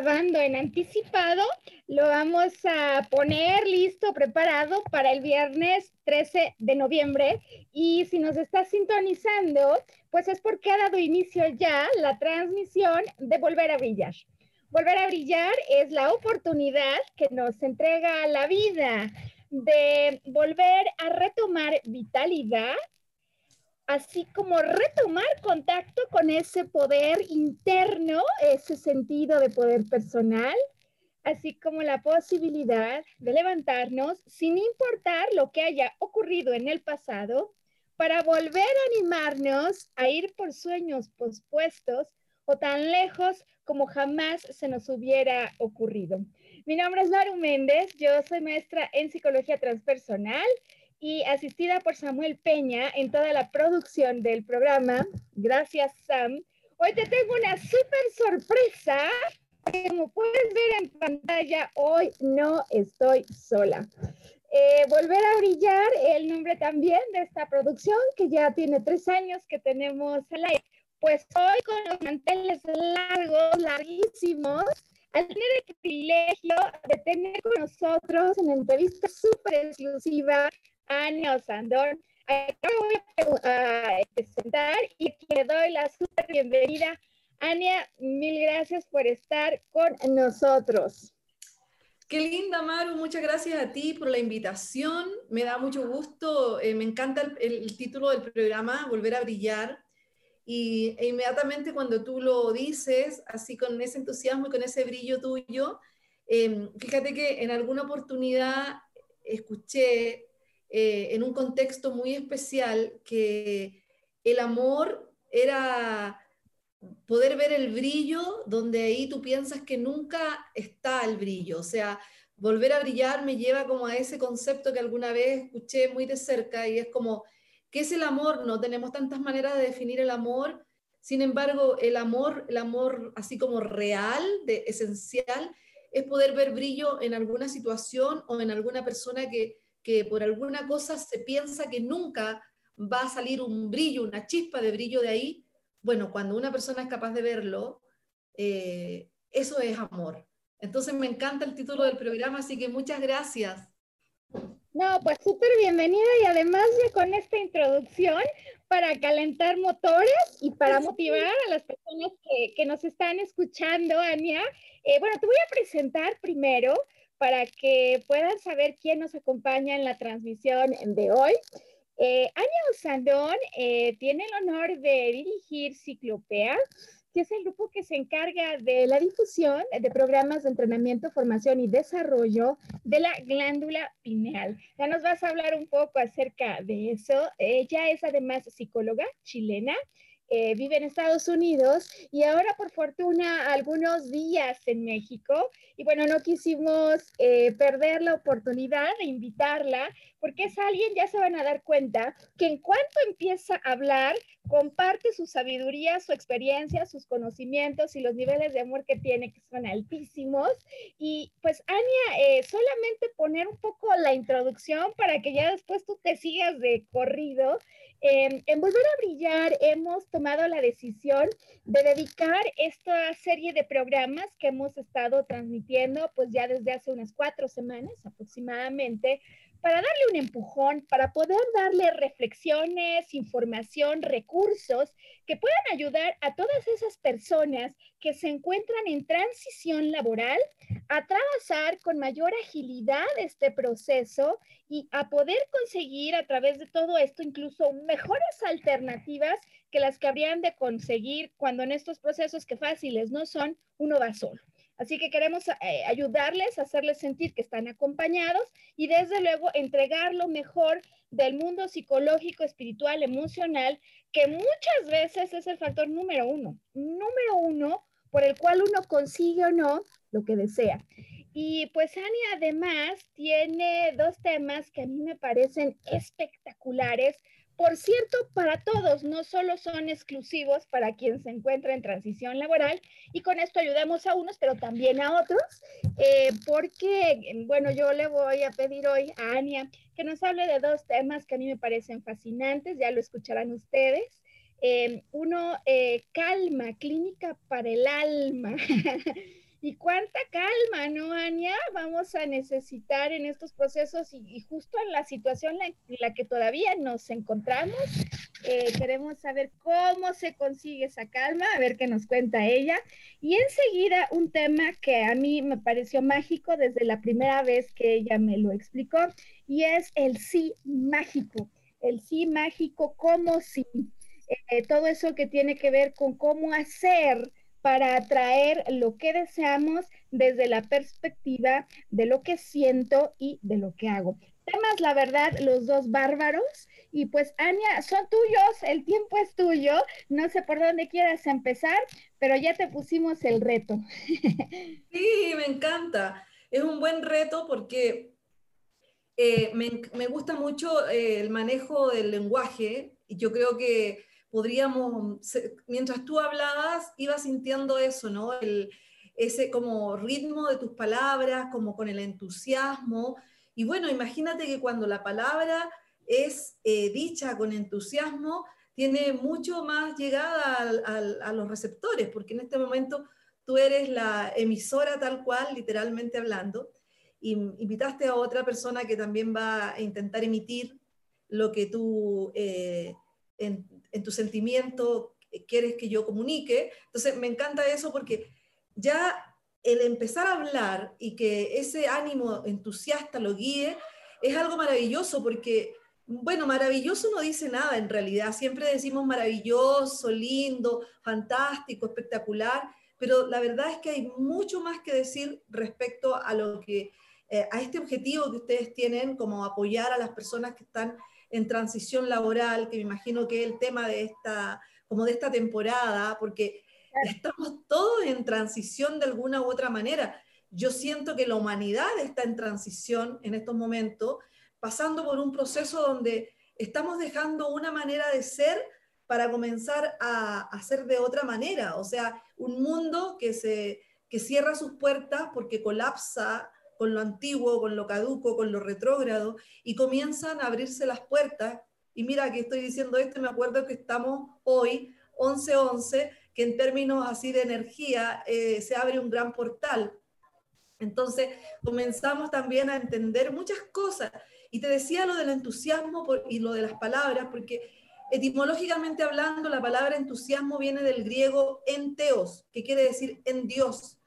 Grabando en anticipado, lo vamos a poner listo, preparado para el viernes 13 de noviembre. Y si nos está sintonizando, pues es porque ha dado inicio ya la transmisión de Volver a Brillar. Volver a Brillar es la oportunidad que nos entrega la vida de volver a retomar vitalidad así como retomar contacto con ese poder interno, ese sentido de poder personal, así como la posibilidad de levantarnos sin importar lo que haya ocurrido en el pasado, para volver a animarnos a ir por sueños pospuestos o tan lejos como jamás se nos hubiera ocurrido. Mi nombre es Maru Méndez, yo soy maestra en psicología transpersonal y asistida por Samuel Peña en toda la producción del programa. Gracias, Sam. Hoy te tengo una súper sorpresa. Como puedes ver en pantalla, hoy no estoy sola. Eh, volver a brillar, el nombre también de esta producción, que ya tiene tres años que tenemos al aire. Pues hoy con los manteles largos, larguísimos, al tener el privilegio de tener con nosotros una entrevista súper exclusiva Ania Osandón. voy a, presentar y le doy la súper bienvenida. Ania, mil gracias por estar con nosotros. Qué linda, Maru. Muchas gracias a ti por la invitación. Me da mucho gusto. Eh, me encanta el, título del programa, Volver a Brillar. Y e inmediatamente cuando tú lo dices, así con ese entusiasmo y con ese brillo tuyo, eh, fíjate que en alguna oportunidad escuché eh, en un contexto muy especial que el amor era poder ver el brillo donde ahí tú piensas que nunca está el brillo. O sea, volver a brillar me lleva como a ese concepto que alguna vez escuché muy de cerca y es como, ¿qué es el amor? No tenemos tantas maneras de definir el amor. Sin embargo, el amor, el amor así como real, de, esencial, es poder ver brillo en alguna situación o en alguna persona que, que por alguna cosa se piensa que nunca va a salir un brillo, una chispa de brillo de ahí, bueno, cuando una persona es capaz de verlo, eh, eso es amor. Entonces me encanta el título del programa, así que muchas gracias. No, pues súper bienvenida y además ya con esta introducción para calentar motores y para motivar a las personas que, nos están escuchando, Ania. Eh, bueno, te voy a presentar primero para que puedan saber quién nos acompaña en la transmisión de hoy. Eh, Anya Osandón eh, tiene el honor de dirigir Ciclopea, que es el grupo que se encarga de la difusión de programas de entrenamiento, formación y desarrollo de la glándula pineal. Ya nos vas a hablar un poco acerca de eso. Ella es además psicóloga chilena eh, vive en Estados Unidos y ahora por fortuna algunos días en México. Y bueno, no quisimos eh, perder la oportunidad de invitarla porque es alguien, ya se van a dar cuenta, que en cuanto empieza a hablar, comparte su sabiduría, su experiencia, sus conocimientos y los niveles de amor que tiene, que son altísimos. Y pues, Ania, eh, solamente poner un poco la introducción para que ya después tú te sigas de corrido. Em, en Volver a Brillar hemos tomado la decisión de dedicar esta serie de programas que hemos estado transmitiendo pues ya desde hace unas cuatro semanas aproximadamente para darle un empujón, para poder darle reflexiones, información, recursos que puedan ayudar a todas esas personas que se encuentran en transición laboral a atravesar con mayor agilidad este proceso y a poder conseguir a través de todo esto incluso mejores alternativas que las que habrían de conseguir cuando en estos procesos que fáciles no son, uno va solo. Así que queremos eh, ayudarles, hacerles sentir que están acompañados y desde luego entregar lo mejor del mundo psicológico, espiritual, emocional, que muchas veces es el factor número uno, número uno por el cual uno consigue o no lo que desea. Y pues Ani además tiene dos temas que a mí me parecen espectaculares por cierto, para todos, no solo son exclusivos para quien se encuentra en transición laboral, y con esto ayudamos a unos, pero también a otros, eh, porque, bueno, yo le voy a pedir hoy a Ania que nos hable de dos temas que a mí me parecen fascinantes, ya lo escucharán ustedes. Eh, uno, eh, calma, clínica para el alma. Y cuánta calma, ¿no, Ania? Vamos a necesitar en estos procesos y, justo en la situación en la, que todavía nos encontramos. Eh, queremos saber cómo se consigue esa calma, a ver qué nos cuenta ella. Y enseguida un tema que a mí me pareció mágico desde la primera vez que ella me lo explicó, y es el sí mágico. El sí mágico, cómo sí. Eh, todo eso que tiene que ver con cómo hacer para atraer lo que deseamos desde la perspectiva de lo que siento y de lo que hago. Temas, la verdad, los dos bárbaros. Y pues, Ania, son tuyos, el tiempo es tuyo. No sé por dónde quieras empezar, pero ya te pusimos el reto. Sí, me encanta. Es un buen reto porque eh, me, gusta mucho eh, el manejo del lenguaje. Yo creo que podríamos, mientras tú hablabas, iba sintiendo eso, ¿no? El, ese como ritmo de tus palabras, como con el entusiasmo. Y bueno, imagínate que cuando la palabra es eh, dicha con entusiasmo, tiene mucho más llegada a los receptores, porque en este momento tú eres la emisora tal cual, literalmente hablando, y invitaste a otra persona que también va a intentar emitir lo que tú eh, tu sentimiento quieres que yo comunique. Entonces, me encanta eso porque ya el empezar a hablar y que ese ánimo entusiasta lo guíe es algo maravilloso porque, bueno, maravilloso no dice nada en realidad. Siempre decimos maravilloso, lindo, fantástico, espectacular, pero la verdad es que hay mucho más que decir respecto a lo que eh, a este objetivo que ustedes tienen como apoyar a las personas que están en transición laboral, que me imagino que es el tema de esta, como de esta temporada, porque estamos todos en transición de alguna u otra manera. Yo siento que la humanidad está en transición en estos momentos, pasando por un proceso donde estamos dejando una manera de ser para comenzar a hacer de otra manera. O sea, un mundo que, se, que cierra sus puertas porque colapsa con lo antiguo, con lo caduco, con lo retrógrado, y comienzan a abrirse las puertas. Y mira que estoy diciendo esto, me acuerdo que estamos hoy, 11-11, que en términos así de energía eh, se abre un gran portal. Entonces comenzamos también a entender muchas cosas. Y te decía lo del entusiasmo y lo de las palabras, porque etimológicamente hablando, la palabra entusiasmo viene del griego enteos, que quiere decir en Dios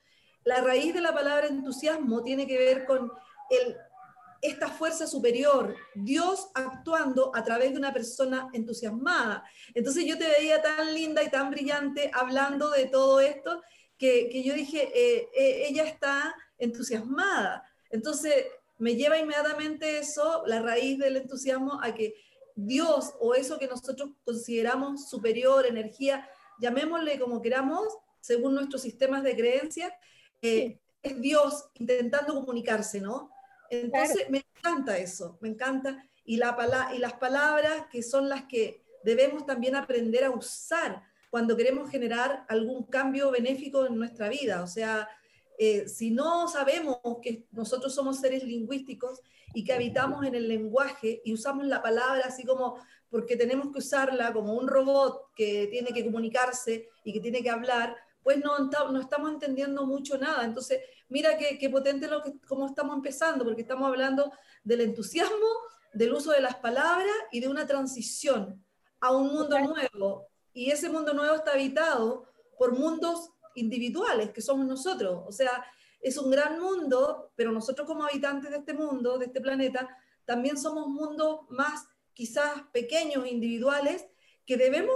la raíz de la palabra entusiasmo tiene que ver con esta fuerza superior, Dios actuando a través de una persona entusiasmada. Entonces yo te veía tan linda y tan brillante hablando de todo esto que, yo dije, eh, eh, ella está entusiasmada. Entonces me lleva inmediatamente eso, la raíz del entusiasmo, a que Dios o eso que nosotros consideramos superior, energía, llamémosle como queramos, según nuestros sistemas de creencias, es Dios intentando comunicarse, ¿no? Entonces, me encanta eso, me encanta. Y, la, y las palabras que son las que debemos también aprender a usar cuando queremos generar algún cambio benéfico en nuestra vida. O sea, eh, si no sabemos que nosotros somos seres lingüísticos y que habitamos en el lenguaje y usamos la palabra así como porque tenemos que usarla como un robot que tiene que comunicarse y que tiene que hablar, pues no, no estamos entendiendo mucho nada. Entonces, mira qué, qué potente lo que, cómo estamos empezando, porque estamos hablando del entusiasmo, del uso de las palabras y de una transición a un mundo nuevo. Y ese mundo nuevo está habitado por mundos individuales, que somos nosotros. O sea, es un gran mundo, pero nosotros como habitantes de este mundo, de este planeta, también somos mundos más quizás pequeños, individuales, que debemos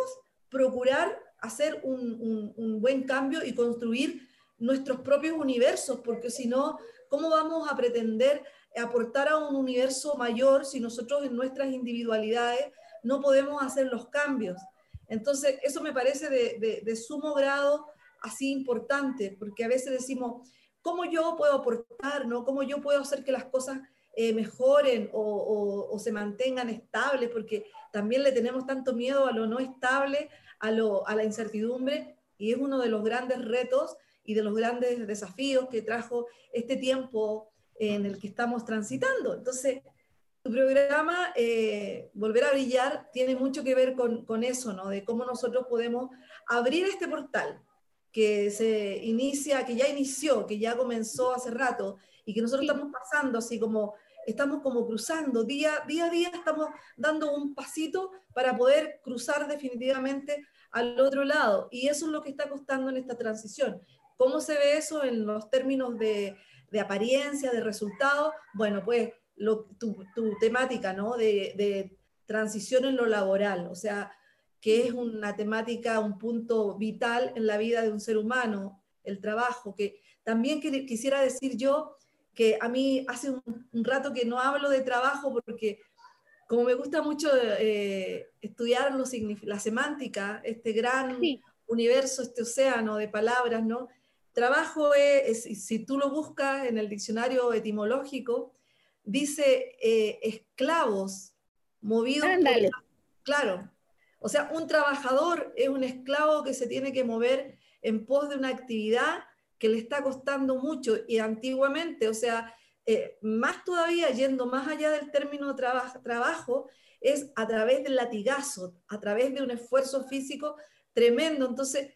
procurar hacer un, un, buen cambio y construir nuestros propios universos, porque si no, ¿cómo vamos a pretender aportar a un universo mayor si nosotros en nuestras individualidades no podemos hacer los cambios? Entonces, eso me parece de, de, sumo grado así importante, porque a veces decimos, ¿cómo yo puedo aportar? ¿no? ¿Cómo yo puedo hacer que las cosas eh, mejoren o, o, se mantengan estables? Porque también le tenemos tanto miedo a lo no estable, a, lo, a la incertidumbre, y es uno de los grandes retos y de los grandes desafíos que trajo este tiempo en el que estamos transitando. Entonces, tu programa, eh, Volver a Brillar, tiene mucho que ver con, con, eso, ¿no? De cómo nosotros podemos abrir este portal, que se inicia, que ya inició, que ya comenzó hace rato y que nosotros estamos pasando así como estamos como cruzando día, día a día, estamos dando un pasito para poder cruzar definitivamente al otro lado. Y eso es lo que está costando en esta transición. ¿Cómo se ve eso en los términos de, de apariencia, de resultado? Bueno, pues lo, tu, tu, temática, ¿no? De, de transición en lo laboral. O sea, que es una temática, un punto vital en la vida de un ser humano, el trabajo, que también quisiera decir yo que a mí hace un, rato que no hablo de trabajo porque como me gusta mucho eh, estudiar la semántica, este gran universo, este océano de palabras, ¿no? Trabajo es, si tú lo buscas en el diccionario etimológico, dice eh, esclavos movidos por... Claro, o sea, un trabajador es un esclavo que se tiene que mover en pos de una actividad que le está costando mucho y antiguamente, o sea, eh, más todavía, yendo más allá del término trabajo, es a través del latigazo, a través de un esfuerzo físico tremendo. Entonces,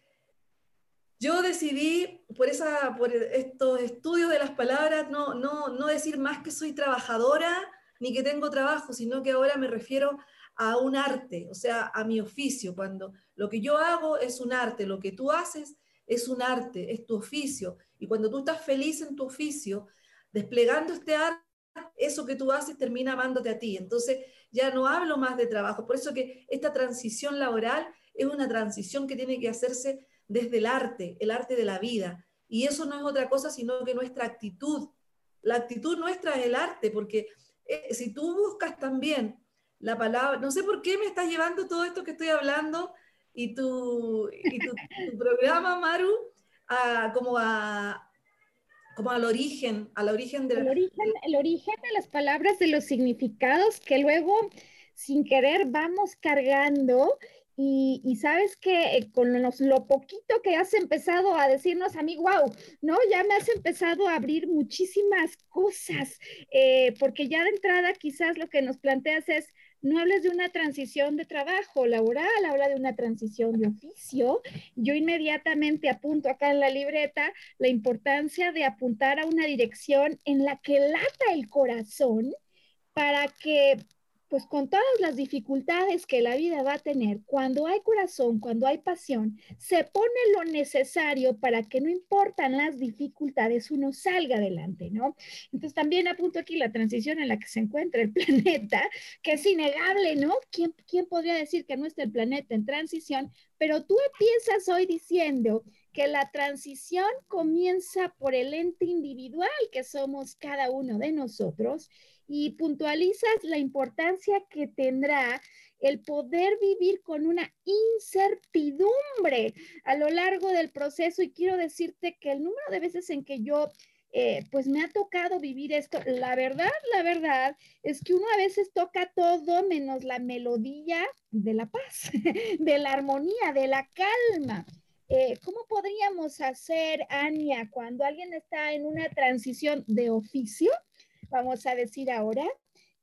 yo decidí, por, esa, por estos estudios de las palabras, no, no, no decir más que soy trabajadora ni que tengo trabajo, sino que ahora me refiero a un arte, o sea, a mi oficio, cuando lo que yo hago es un arte, lo que tú haces es un arte, es tu oficio, y cuando tú estás feliz en tu oficio, desplegando este arte, eso que tú haces termina amándote a ti. Entonces, ya no hablo más de trabajo, por eso que esta transición laboral es una transición que tiene que hacerse desde el arte, el arte de la vida, y eso no es otra cosa sino que nuestra actitud. La actitud nuestra es el arte, porque eh, si tú buscas también la palabra, no sé por qué me estás llevando todo esto que estoy hablando y tu, y tu, programa, Maru, a, como a como al origen, al origen de... El origen, el origen de las palabras, de los significados que luego, sin querer, vamos cargando y, sabes que eh, con lo poquito que has empezado a decirnos a mí, wow, ¿no? Ya me has empezado a abrir muchísimas cosas, eh, porque ya de entrada quizás lo que nos planteas es, no hables de una transición de trabajo laboral, habla de una transición de oficio. Yo inmediatamente apunto acá en la libreta la importancia de apuntar a una dirección en la que lata el corazón para que pues con todas las dificultades que la vida va a tener, cuando hay corazón, cuando hay pasión, se pone lo necesario para que no importan las dificultades, uno salga adelante, ¿no? Entonces también apunto aquí la transición en la que se encuentra el planeta, que es innegable, ¿no? ¿Quién, quién podría decir que no está el planeta en transición? Pero tú empiezas hoy diciendo que la transición comienza por el ente individual que somos cada uno de nosotros y puntualizas la importancia que tendrá el poder vivir con una incertidumbre a lo largo del proceso y quiero decirte que el número de veces en que yo eh, pues me ha tocado vivir esto. La verdad, la verdad es que uno a veces toca todo menos la melodía de la paz, de la armonía, de la calma. Eh, ¿Cómo podríamos hacer, Ania, cuando alguien está en una transición de oficio, vamos a decir ahora,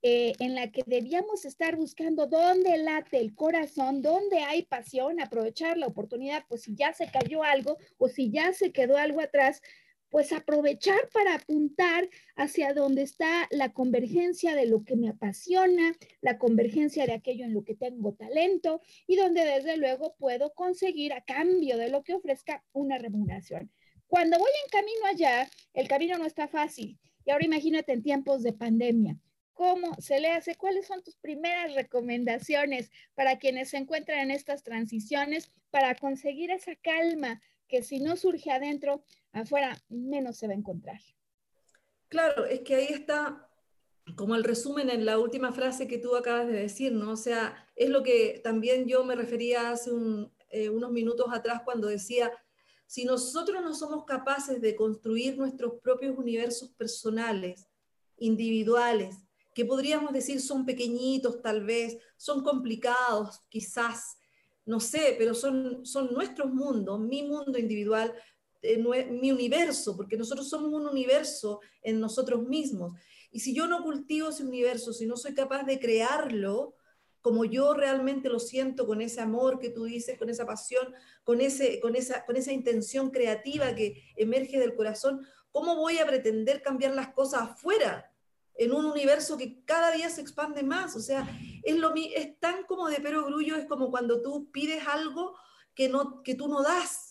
eh, en la que debíamos estar buscando dónde late el corazón, dónde hay pasión, aprovechar la oportunidad, pues si ya se cayó algo o si ya se quedó algo atrás, pues aprovechar para apuntar hacia donde está la convergencia de lo que me apasiona, la convergencia de aquello en lo que tengo talento y donde desde luego puedo conseguir a cambio de lo que ofrezca una remuneración. Cuando voy en camino allá, el camino no está fácil. Y ahora imagínate en tiempos de pandemia. ¿Cómo se le hace? ¿Cuáles son tus primeras recomendaciones para quienes se encuentran en estas transiciones para conseguir esa calma que si no surge adentro, afuera menos se va a encontrar. Claro, es que ahí está como el resumen en la última frase que tú acabas de decir, ¿no? O sea, es lo que también yo me refería hace eh, unos minutos atrás cuando decía, si nosotros no somos capaces de construir nuestros propios universos personales, individuales, que podríamos decir son pequeñitos tal vez, son complicados quizás, no sé, pero son, son nuestros mundos, mi mundo individual, mi universo, porque nosotros somos un universo en nosotros mismos. Y si yo no cultivo ese universo, si no soy capaz de crearlo, como yo realmente lo siento, con ese amor que tú dices, con esa pasión, con, ese, con, esa, con esa intención creativa que emerge del corazón, ¿cómo voy a pretender cambiar las cosas afuera? En un universo que cada día se expande más. O sea, es, lo, es tan como de pero grullo, es como cuando tú pides algo que, no, que tú no das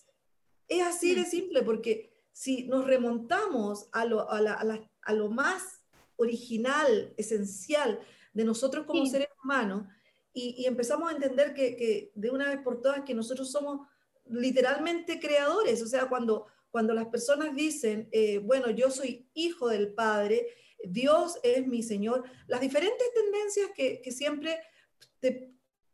es así de mm. simple, porque si nos remontamos a lo, a lo más original, esencial de nosotros como seres humanos, y, empezamos a entender que, de una vez por todas que nosotros somos literalmente creadores, o sea, cuando, cuando las personas dicen, eh, bueno, yo soy hijo del Padre, Dios es mi Señor, las diferentes tendencias que, que siempre te,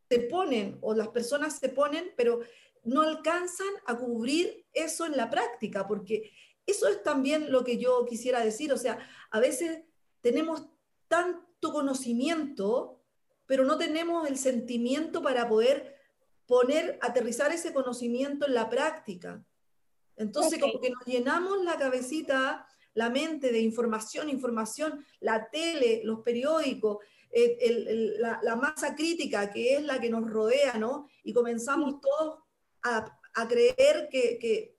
te, ponen o las personas se ponen, pero no alcanzan a cubrir eso en la práctica, porque eso es también lo que yo quisiera decir, o sea, a veces tenemos tanto conocimiento, pero no tenemos el sentimiento para poder poner, aterrizar ese conocimiento en la práctica. Entonces, como que nos llenamos la cabecita, la mente de información, información, la tele, los periódicos, la, masa crítica que es la que nos rodea, ¿no? Y comenzamos todos a, creer que,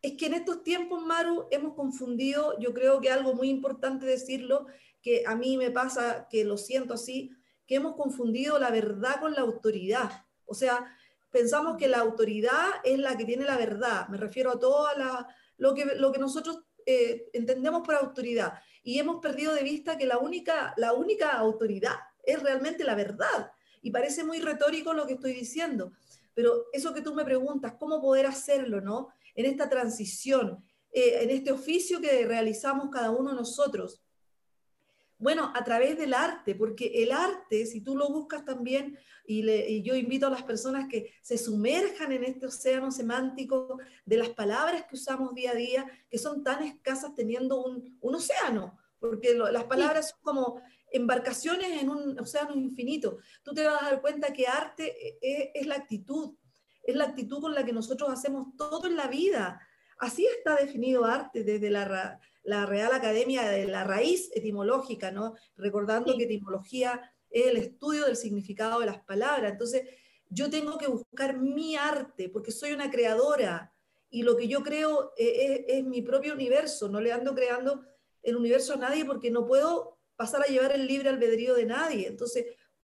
es que en estos tiempos, Maru, hemos confundido, yo creo que algo muy importante decirlo, que a mí me pasa, que lo siento así, que hemos confundido la verdad con la autoridad. O sea, pensamos que la autoridad es la que tiene la verdad. Me refiero a todo lo, que, lo que nosotros eh, entendemos por autoridad. Y hemos perdido de vista que la única, la única autoridad es realmente la verdad. Y parece muy retórico lo que estoy diciendo, pero eso que tú me preguntas, ¿cómo poder hacerlo, no? En esta transición, eh, en este oficio que realizamos cada uno de nosotros. Bueno, a través del arte, porque el arte, si tú lo buscas también, y, yo invito a las personas que se sumerjan en este océano semántico de las palabras que usamos día a día, que son tan escasas teniendo un, océano, porque las palabras son como embarcaciones en un océano infinito. Tú te vas a dar cuenta que arte e, e, es, la actitud, es la actitud con la que nosotros hacemos todo en la vida. Así está definido arte desde la, Real Academia de la raíz etimológica, ¿no? Recordando que etimología es el estudio del significado de las palabras. Entonces, yo tengo que buscar mi arte porque soy una creadora y lo que yo creo es, e, es mi propio universo. No le ando creando el universo a nadie porque no puedo pasar a llevar el libre albedrío de nadie. Entonces,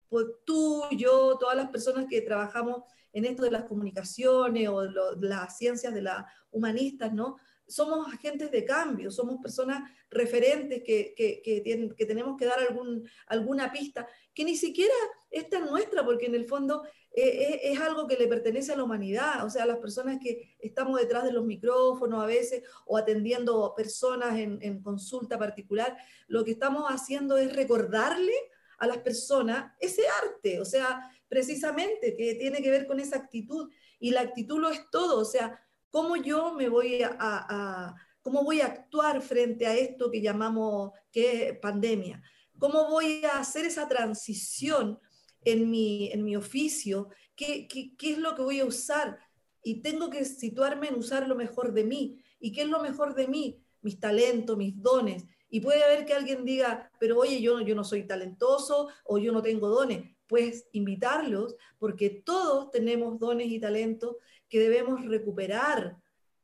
pues tú, yo, todas las personas que trabajamos en esto de las comunicaciones o las ciencias de las humanistas, ¿no? Somos agentes de cambio, somos personas referentes que, que, que tenemos que dar algún, alguna pista, que ni siquiera es tan nuestra, porque en el fondo eh, es, algo que le pertenece a la humanidad, o sea, las personas que estamos detrás de los micrófonos a veces o atendiendo personas en, consulta particular, lo que estamos haciendo es recordarle a las personas ese arte, o sea, precisamente que tiene que ver con esa actitud. Y la actitud lo es todo, o sea, cómo yo me voy a, cómo voy a actuar frente a esto que llamamos que pandemia, cómo voy a hacer esa transición en mi, en mi oficio, ¿Qué, qué, qué es lo que voy a usar y tengo que situarme en usar lo mejor de mí. ¿Y qué es lo mejor de mí? Mis talentos, mis dones. Y puede haber que alguien diga, pero oye, yo, yo no soy talentoso o yo no tengo dones. Pues invitarlos, porque todos tenemos dones y talentos que debemos recuperar,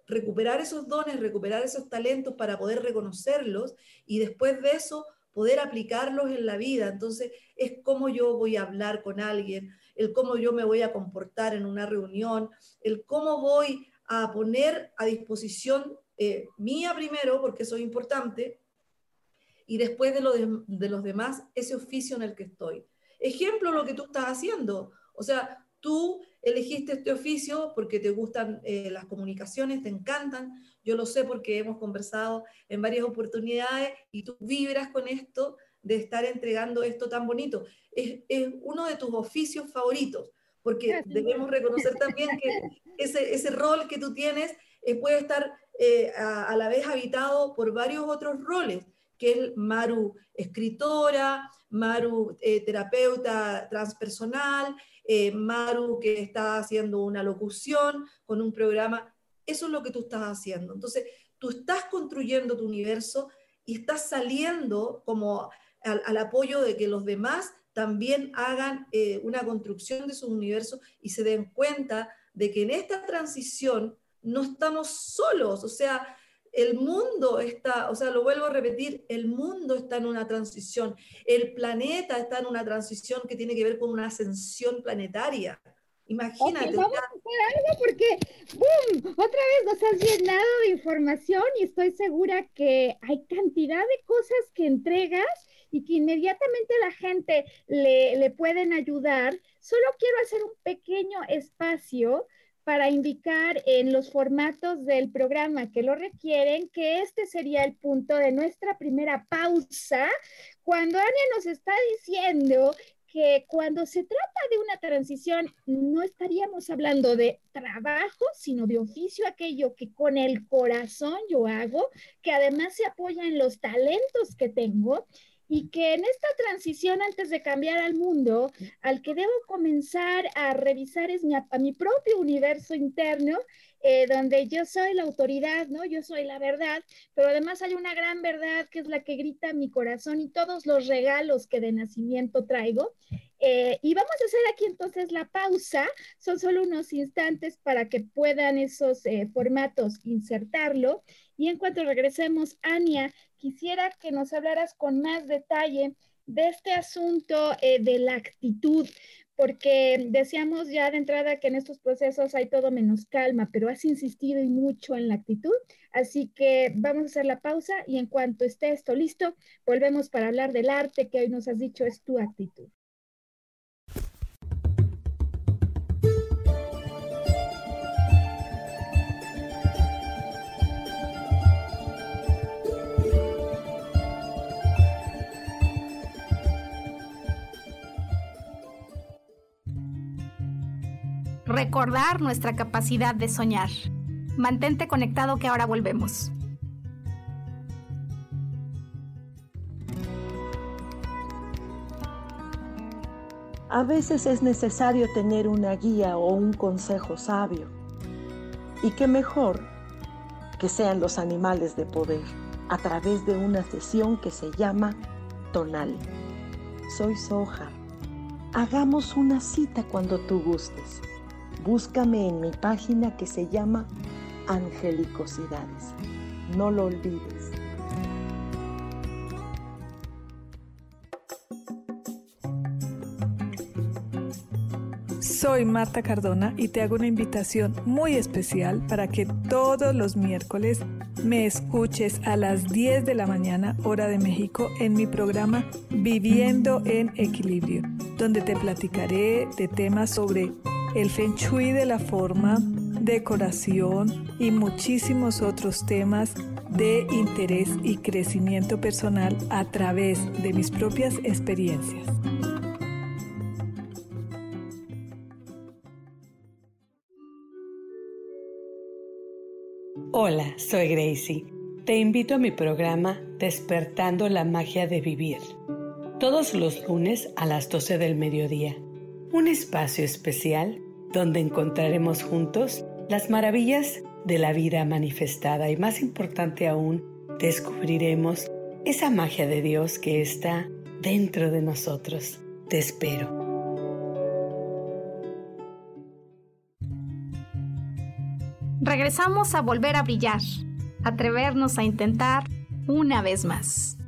recuperar esos dones, recuperar esos talentos para poder reconocerlos y después de eso poder aplicarlos en la vida. Entonces, es cómo yo voy a hablar con alguien, el cómo yo me voy a comportar en una reunión, el cómo voy a poner a disposición eh, mía primero, porque eso es importante, y después de, lo de, los demás, ese oficio en el que estoy. Ejemplo, lo que tú estás haciendo. O sea, tú elegiste este oficio porque te gustan eh, las comunicaciones, te encantan. Yo lo sé porque hemos conversado en varias oportunidades y tú vibras con esto de estar entregando esto tan bonito. Es, uno de tus oficios favoritos, porque debemos reconocer también que ese, ese rol que tú tienes eh, puede estar eh, a, la vez habitado por varios otros roles, que es Maru escritora, Maru eh, terapeuta transpersonal, Maru que está haciendo una locución con un programa. Eso es lo que tú estás haciendo. Entonces, tú estás construyendo tu universo y estás saliendo como al, apoyo de que los demás también hagan eh, una construcción de su universo y se den cuenta de que en esta transición no estamos solos, o sea, el mundo está, o sea, lo vuelvo a repetir, el mundo está en una transición, el planeta está en una transición que tiene que ver con una ascensión planetaria. Imagínate. vamos a hacer algo porque, ¡boom! Otra vez nos has llenado de información y estoy segura que hay cantidad de cosas que entregas y que inmediatamente la gente le, le pueden ayudar, solo quiero hacer un pequeño espacio para indicar en los formatos del programa que lo requieren que este sería el punto de nuestra primera pausa, cuando Ania nos está diciendo que cuando se trata de una transición no estaríamos hablando de trabajo, sino de oficio, aquello que con el corazón yo hago, que además se apoya en los talentos que tengo y que en esta transición antes de cambiar al mundo, al que debo comenzar a revisar es mi, a mi propio universo interno, eh, donde yo soy la autoridad, ¿no? Yo soy la verdad, pero además hay una gran verdad que es la que grita mi corazón y todos los regalos que de nacimiento traigo. Eh, y vamos a hacer aquí entonces la pausa, son solo unos instantes para que puedan esos eh, formatos insertarlo. Y en cuanto regresemos, Ania, quisiera que nos hablaras con más detalle de este asunto eh, de la actitud, porque decíamos ya de entrada que en estos procesos hay todo menos calma, pero has insistido y mucho en la actitud, así que vamos a hacer la pausa y en cuanto esté esto listo, volvemos para hablar del arte que hoy nos has dicho es tu actitud. Recordar nuestra capacidad de soñar. Mantente conectado que ahora volvemos. A veces es necesario tener una guía o un consejo sabio. Y qué mejor que sean los animales de poder a través de una sesión que se llama Tonal. Soy Soja. Hagamos una cita cuando tú gustes. Búscame en mi página que se llama Angelicosidades. No lo olvides. Soy Marta Cardona y te hago una invitación muy especial para que todos los miércoles me escuches a las 10 de la mañana hora de México en mi programa Viviendo en Equilibrio, donde te platicaré de temas sobre el feng shui de la forma, decoración y muchísimos otros temas de interés y crecimiento personal a través de mis propias experiencias. Hola, soy Gracie te invito a mi programa Despertando la Magia de Vivir, todos los lunes a las 12 del mediodía, un espacio especial donde encontraremos juntos las maravillas de la vida manifestada y más importante aún, descubriremos esa magia de Dios que está dentro de nosotros. Te espero. Regresamos a volver a brillar atrevernos a intentar una vez más.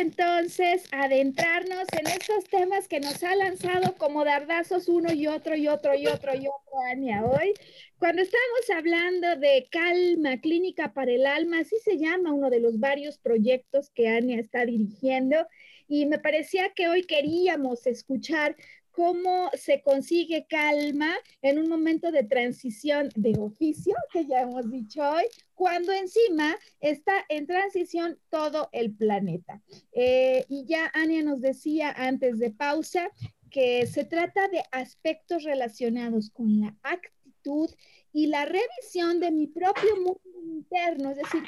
Entonces adentrarnos en estos temas que nos ha lanzado como dardazos uno y otro y otro y otro y otro, Ania, hoy. Cuando estamos hablando de Calma Clínica para el Alma, así se llama uno de los varios proyectos que Ania está dirigiendo, y me parecía que hoy queríamos escuchar cómo se consigue calma en un momento de transición de oficio, que ya hemos dicho hoy, cuando encima está en transición todo el planeta. Eh, y ya Ania nos decía antes de pausa que se trata de aspectos relacionados con la actividad y la revisión de mi propio mundo interno, es decir,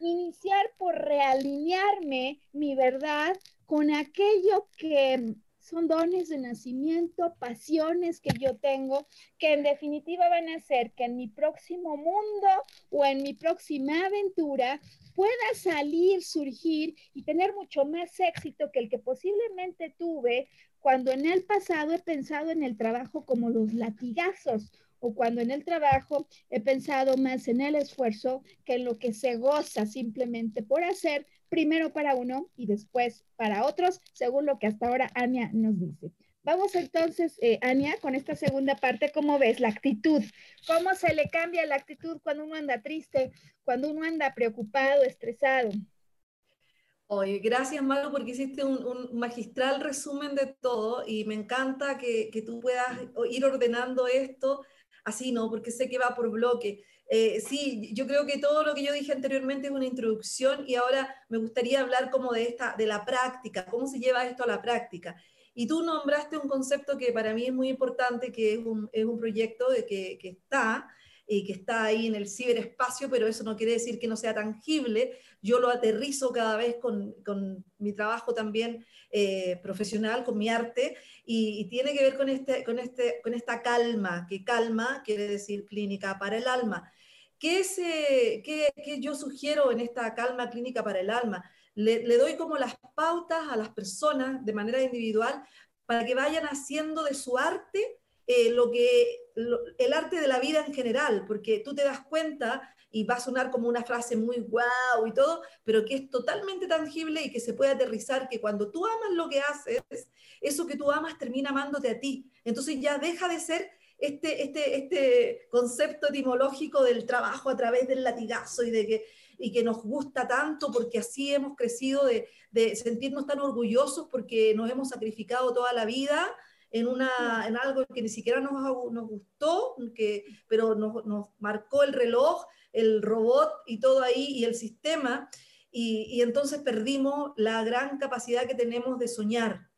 iniciar por realinearme mi verdad con aquello que son dones de nacimiento, pasiones que yo tengo, que en definitiva van a hacer que en mi próximo mundo o en mi próxima aventura pueda salir, surgir y tener mucho más éxito que el que posiblemente tuve cuando en el pasado he pensado en el trabajo como los latigazos o cuando en el trabajo he pensado más en el esfuerzo que en lo que se goza simplemente por hacer, primero para uno y después para otros, según lo que hasta ahora Ania nos dice. Vamos entonces, eh, Ania, con esta segunda parte, ¿cómo ves la actitud? ¿Cómo se le cambia la actitud cuando uno anda triste, cuando uno anda preocupado, estresado? Oye, gracias Malu porque hiciste un, magistral resumen de todo y me encanta que, que, tú puedas ir ordenando esto así, ¿no? Porque sé que va por bloque. Eh, sí, yo creo que todo lo que yo dije anteriormente es una introducción y ahora me gustaría hablar como de, esta, de la práctica, cómo se lleva esto a la práctica. Y tú nombraste un concepto que para mí es muy importante, que es un, es un proyecto que, que está y que está ahí en el ciberespacio, pero eso no quiere decir que no sea tangible. Yo lo aterrizo cada vez con, con mi trabajo también eh, profesional, con mi arte, y, tiene que ver con, este, con, este, con esta calma, que calma quiere decir clínica para el alma. ¿Qué, es, qué, qué yo sugiero en esta calma clínica para el alma? Le, le doy como las pautas a las personas de manera individual para que vayan haciendo de su arte eh, lo que, el arte de la vida en general, porque tú te das cuenta y va a sonar como una frase muy guau y todo, pero que es totalmente tangible y que se puede aterrizar, que cuando tú amas lo que haces, eso que tú amas termina amándote a ti. Entonces ya deja de ser este, este, este concepto etimológico del trabajo a través del latigazo y de que, y que nos gusta tanto porque así hemos crecido de, de sentirnos tan orgullosos porque nos hemos sacrificado toda la vida en, algo que ni siquiera nos, nos gustó, que, pero nos, nos, marcó el reloj, el robot y todo ahí, y el sistema, y, entonces perdimos la gran capacidad que tenemos de soñar,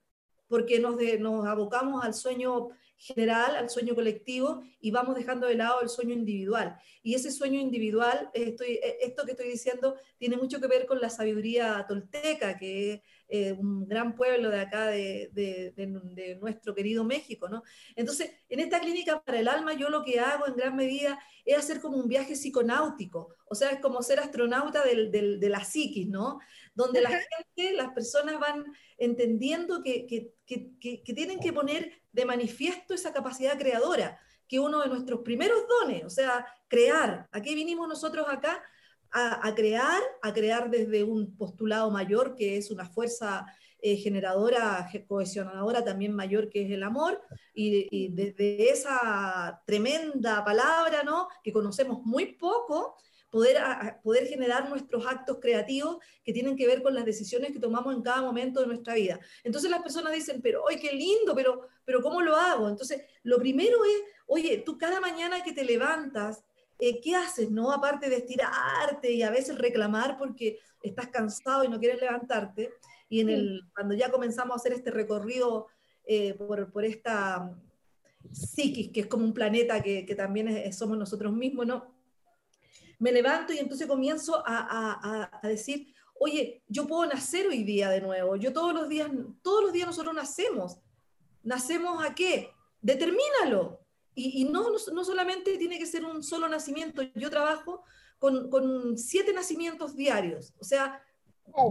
porque nos, de, nos abocamos al sueño general, al sueño colectivo, y vamos dejando de lado el sueño individual. Y ese sueño individual, e, esto que estoy diciendo, tiene mucho que ver con la sabiduría tolteca, que eh, un gran pueblo de acá, de, de, de, nuestro querido México, ¿no? Entonces, en esta clínica para el alma, yo lo que hago en gran medida es hacer como un viaje psiconáutico, o sea, es como ser astronauta del, del, de la psiquis, ¿no? Donde la gente, las personas van entendiendo que, que, que, que tienen que poner de manifiesto esa capacidad creadora, que uno de nuestros primeros dones, o sea, crear. ¿A qué vinimos nosotros acá? A, crear, a crear desde un postulado mayor, que es una fuerza eh, generadora, cohesionadora también mayor, que es el amor, y, y, desde esa tremenda palabra, ¿no? Que conocemos muy poco, poder, poder generar nuestros actos creativos que tienen que ver con las decisiones que tomamos en cada momento de nuestra vida. Entonces las personas dicen, pero, ¡ay, qué lindo! Pero, pero ¿cómo lo hago? Entonces, lo primero es, oye, tú cada mañana que te levantas, eh, ¿qué haces, no? Aparte de estirarte y a veces reclamar porque estás cansado y no quieres levantarte. Y en el, cuando ya comenzamos a hacer este recorrido eh, por, por, esta psiquis, que es como un planeta que, que también somos nosotros mismos, ¿no? Me levanto y entonces comienzo a, a, a decir, oye, yo puedo nacer hoy día de nuevo, yo todos los días, todos los días nosotros nacemos. ¿Nacemos a qué? Determínalo. Y, no, no, solamente tiene que ser un solo nacimiento, yo trabajo con, con siete nacimientos diarios, o sea,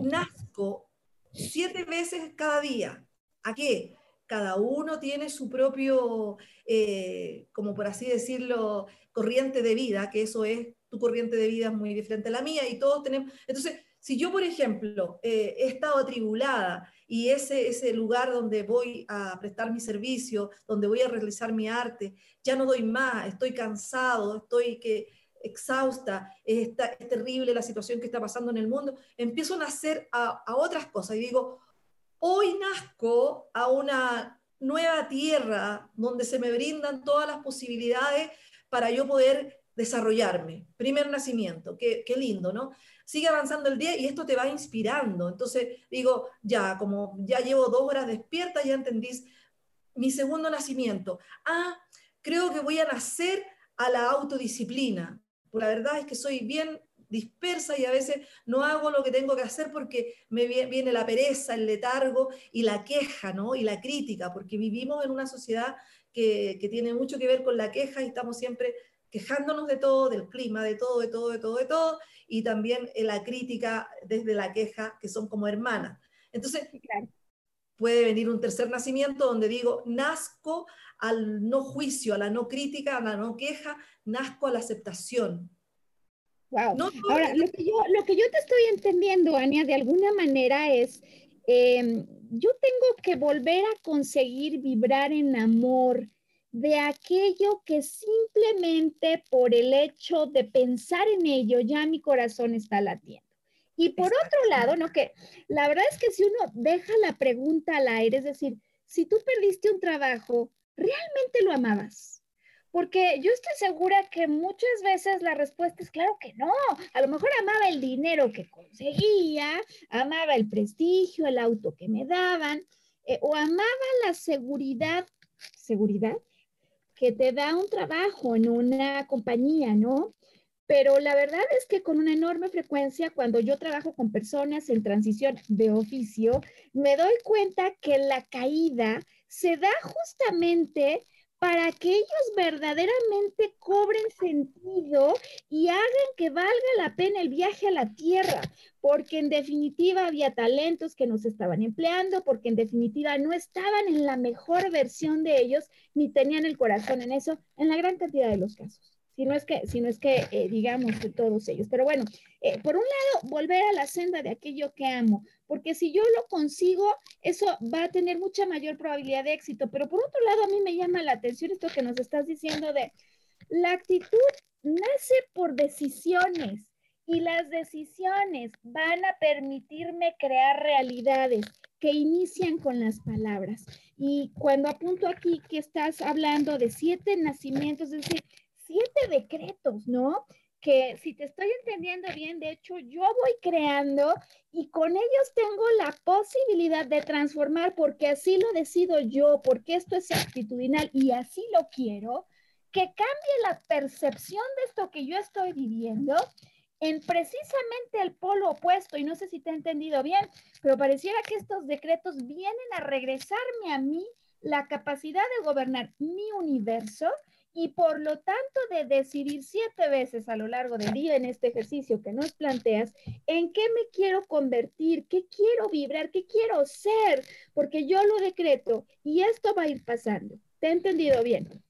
nazco siete veces cada día. ¿A qué? Cada uno tiene su propio, eh, como por así decirlo, corriente de vida, que eso es, tu corriente de vida es muy diferente a la mía y todos tenemos, entonces si yo, por ejemplo, eh, he estado atribulada y ese, ese lugar donde voy a prestar mi servicio, donde voy a realizar mi arte, ya no doy más, estoy cansado, estoy que, exhausta, es, es terrible la situación que está pasando en el mundo, empiezo a nacer a, a otras cosas y digo, hoy nazco a una nueva tierra donde se me brindan todas las posibilidades para yo poder desarrollarme. Primer nacimiento, qué, qué lindo, ¿no? sigue avanzando el día y esto te va inspirando. Entonces digo, ya, como ya llevo dos horas despierta, ya entendís mi segundo nacimiento. Ah, creo que voy a nacer a la autodisciplina. Por la verdad es que soy bien dispersa y a veces no hago lo que tengo que hacer porque me viene la pereza, el letargo y la queja, ¿no? Y la crítica, porque vivimos en una sociedad que, que tiene mucho que ver con la queja y estamos siempre quejándonos de todo, del clima, de todo, de todo, de todo, de todo, y también la crítica desde la queja, que son como hermanas. Entonces, puede venir un tercer nacimiento donde digo, nazco al no juicio, a la no crítica, a la no queja, nazco a la aceptación. Wow. Ahora, lo que, yo, lo que yo te estoy entendiendo, Ania, de alguna manera es, em, yo tengo que volver a conseguir vibrar en amor, de aquello que simplemente por el hecho de pensar en ello ya mi corazón está latiendo. Y por otro lado, ¿no? Que la verdad es que si uno deja la pregunta al aire, es decir, si tú perdiste un trabajo, ¿realmente lo amabas? Porque yo estoy segura que muchas veces la respuesta es claro que no. A lo mejor amaba el dinero que conseguía, amaba el prestigio, el auto que me daban, eh, o amaba la seguridad, seguridad que te da un trabajo en una compañía, ¿no? Pero la verdad es que con una enorme frecuencia, cuando yo trabajo con personas en transición de oficio, me doy cuenta que la caída se da justamente para que ellos verdaderamente cobren sentido y hagan que valga la pena el viaje a la tierra, porque en definitiva había talentos que nos estaban empleando, porque en definitiva no estaban en la mejor versión de ellos, ni tenían el corazón en eso, en la gran cantidad de los casos si no es que, si es que eh, digamos de todos ellos. Pero bueno, eh, por un lado, volver a la senda de aquello que amo, porque si yo lo consigo, eso va a tener mucha mayor probabilidad de éxito. Pero por otro lado, a mí me llama la atención esto que nos estás diciendo de la actitud nace por decisiones y las decisiones van a permitirme crear realidades que inician con las palabras. Y cuando apunto aquí que estás hablando de siete nacimientos, es decir, siete decretos, ¿no? Que si te estoy entendiendo bien, de hecho, yo voy creando y con ellos tengo la posibilidad de transformar porque así lo decido yo, porque esto es actitudinal y así lo quiero, que cambie la percepción de esto que yo estoy viviendo en precisamente el polo opuesto, y no sé si te he entendido bien, pero pareciera que estos decretos vienen a regresarme a mí la capacidad de gobernar mi universo y por lo tanto de decidir siete veces a lo largo del día en este ejercicio que nos planteas, en qué me quiero convertir, qué quiero vibrar, qué quiero ser, porque yo lo decreto y esto va a ir pasando. ¿Te he entendido bien?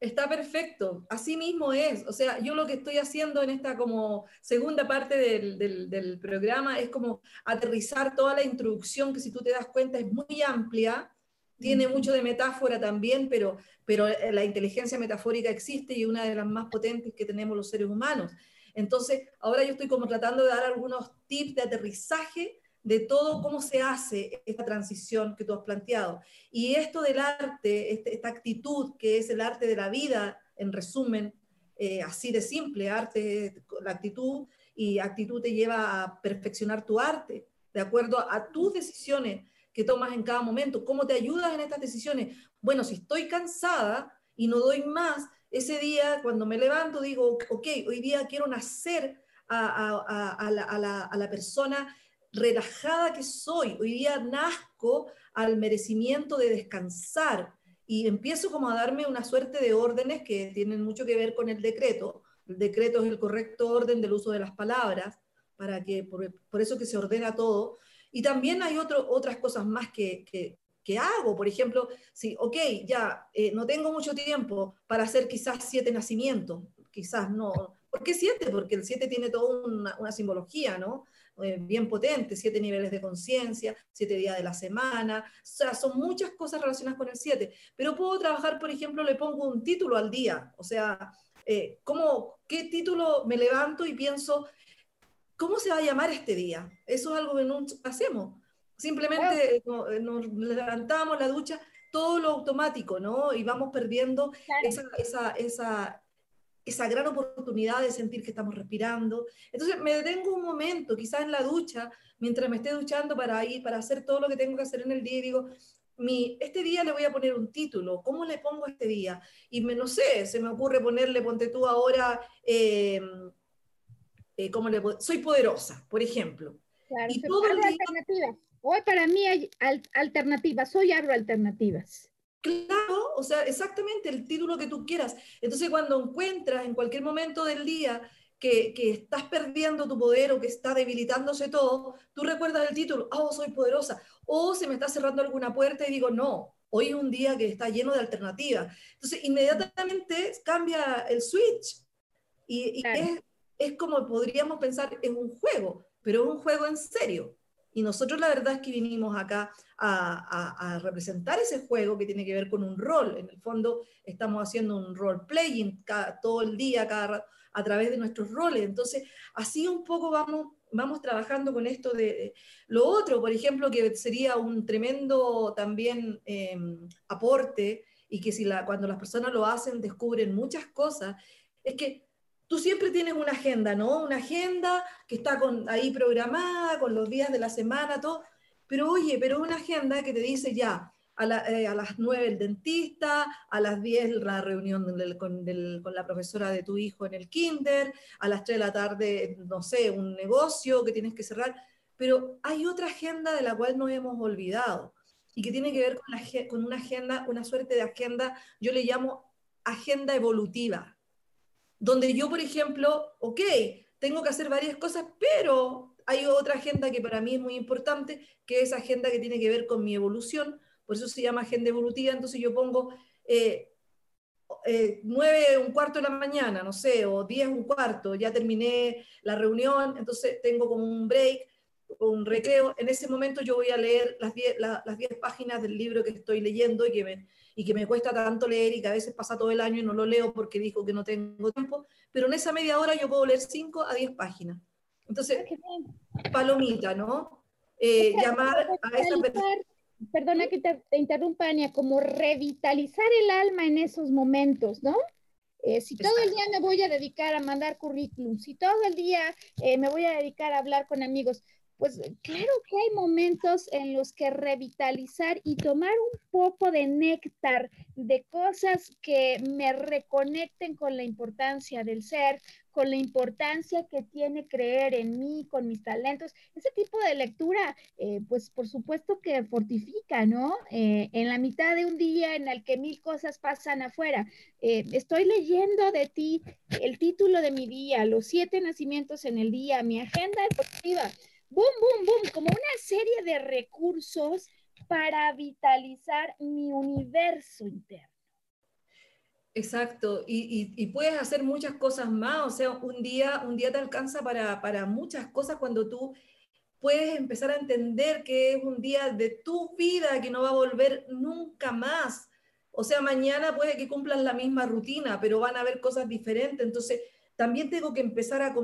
Está perfecto, así mismo es. O sea, yo lo que estoy haciendo en esta como segunda parte del, del, del programa es como aterrizar toda la introducción que si tú te das cuenta es muy amplia tiene mucho de metáfora también, pero, pero eh, la inteligencia metafórica existe y una de las más potentes que tenemos los seres humanos. Entonces, ahora yo estoy como tratando de dar algunos tips de aterrizaje de todo cómo se hace esta transición que tú has planteado. Y esto del arte, este, esta actitud que es el arte de la vida, en resumen, eh, así de simple, arte, la actitud, y actitud te lleva a perfeccionar tu arte, de acuerdo a, tus decisiones que tomas en cada momento. ¿Cómo te ayudas en estas decisiones? Bueno, si estoy cansada y no doy más, ese día cuando me levanto digo, ok, hoy día quiero nacer a, la, a la persona relajada que soy. Hoy día nazco al merecimiento de descansar y empiezo como a darme una suerte de órdenes que tienen mucho que ver con el decreto. El decreto es el correcto orden del uso de las palabras, para que, por, eso que se ordena todo. Y también hay otras cosas más que, que, hago. Por ejemplo, si, ok, ya eh, no tengo mucho tiempo para hacer quizás siete nacimientos, quizás no. ¿Por qué siete? Porque el siete tiene toda una, una simbología, ¿no? Eh, bien potente, siete niveles de conciencia, siete días de la semana, o sea, son muchas cosas relacionadas con el siete, pero puedo trabajar, por ejemplo, le pongo un título al día, o sea, eh, ¿cómo, ¿qué título me levanto y pienso, ¿cómo se va a llamar este día? Eso es algo que no hacemos. Simplemente nos, levantamos la ducha, todo lo automático, ¿no? Y vamos perdiendo esa, esa, esa, esa gran oportunidad de sentir que estamos respirando. Entonces me detengo un momento, quizás en la ducha, mientras me esté duchando para ir, para hacer todo lo que tengo que hacer en el día y digo, mi, este día le voy a poner un título, ¿cómo le pongo este día? Y me, no sé, se me ocurre ponerle, ponte tú ahora, eh, eh, ¿cómo le Soy poderosa, por ejemplo. Claro, y todo el día... Hoy para mí hay alternativas, hoy abro alternativas. Claro, o sea, exactamente el título que tú quieras. Entonces, cuando encuentras en cualquier momento del día que, estás perdiendo tu poder o que está debilitándose todo, tú recuerdas el título, oh, soy poderosa, o se me está cerrando alguna puerta y digo, no, hoy es un día que está lleno de alternativas. Entonces, inmediatamente cambia el switch y, es, es como podríamos pensar en un juego, pero es un juego en serio. Y nosotros la verdad es que vinimos acá a, representar ese juego que tiene que ver con un rol. En el fondo estamos haciendo un role playing todo el día, cada, a través de nuestros roles. Entonces, así un poco vamos, vamos trabajando con esto de, lo otro, por ejemplo, que sería un tremendo también em, aporte y que si la, cuando las personas lo hacen descubren muchas cosas, es que tú siempre tienes una agenda, ¿no? Una agenda que está con, ahí programada, con los días de la semana, todo. Pero oye, pero una agenda que te dice ya, a, eh, las 9 el dentista, a las 10 la reunión con, con, la profesora de tu hijo en el kinder, a las 3 de la tarde, no sé, un negocio que tienes que cerrar. Pero hay otra agenda de la cual nos hemos olvidado y que tiene que ver con, la, con una agenda, una suerte de agenda, yo le llamo agenda evolutiva donde yo, por ejemplo, ok, tengo que hacer varias cosas, pero hay otra agenda que para mí es muy importante, que es agenda que tiene que ver con mi evolución, por eso se llama agenda evolutiva, entonces yo pongo eh, eh, nueve, un cuarto de la mañana, no sé, o diez, un cuarto, ya terminé la reunión, entonces tengo como un break, un recreo, en ese momento yo voy a leer las diez, las diez páginas del libro que estoy leyendo y que me, y que me cuesta tanto leer y que a veces pasa todo el año y no lo leo porque dijo que no tengo tiempo, pero en esa media hora yo puedo leer 5 a 10 páginas. Entonces, palomita, ¿no? Eh, llamar a esa persona. Perdona que te, interrumpa, Ania, como revitalizar el alma en esos momentos, ¿no? Eh, si todo el día me voy a dedicar a mandar currículum, si todo el día eh, me voy a dedicar a hablar con amigos, pues claro que hay momentos en los que revitalizar y tomar un poco de néctar de cosas que me reconecten con la importancia del ser, con la importancia que tiene creer en mí, con mis talentos. Ese tipo de lectura, eh, pues por supuesto que fortifica, ¿no? Eh, en la mitad de un día en el que mil cosas pasan afuera. Eh, estoy leyendo de ti el título de mi día, los siete nacimientos en el día, mi agenda deportiva boom, boom, boom, como una serie de recursos para vitalizar mi universo interno. Exacto, y, puedes hacer muchas cosas más, o sea, un día, un día te alcanza para, para muchas cosas cuando tú puedes empezar a entender que es un día de tu vida que no va a volver nunca más. O sea, mañana puede que cumplan la misma rutina, pero van a haber cosas diferentes. Entonces, también tengo que empezar a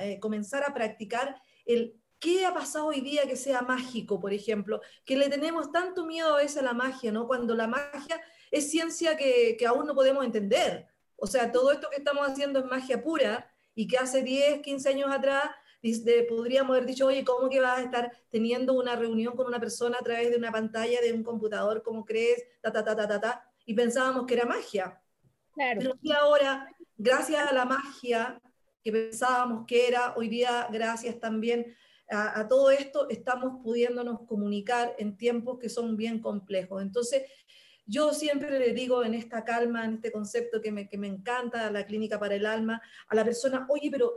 eh, comenzar a practicar el ¿Qué ha pasado hoy día que sea mágico, por ejemplo? Que le tenemos tanto miedo a veces a la magia, ¿no? Cuando la magia es ciencia que, aún no podemos entender. O sea, todo esto que estamos haciendo es magia pura y que hace 10, 15 años atrás podríamos haber dicho, oye, ¿cómo que vas a estar teniendo una reunión con una persona a través de una pantalla de un computador? ¿Cómo crees? Ta, ta, ta, ta, ta, ta. Y pensábamos que era magia. Claro. Pero y ahora, gracias a la magia que pensábamos que era, hoy día, gracias también a, todo esto, estamos pudiéndonos comunicar en tiempos que son bien complejos. Entonces, yo siempre le digo en esta calma, en este concepto que me, que me encanta, la clínica para el alma, a la persona, oye, pero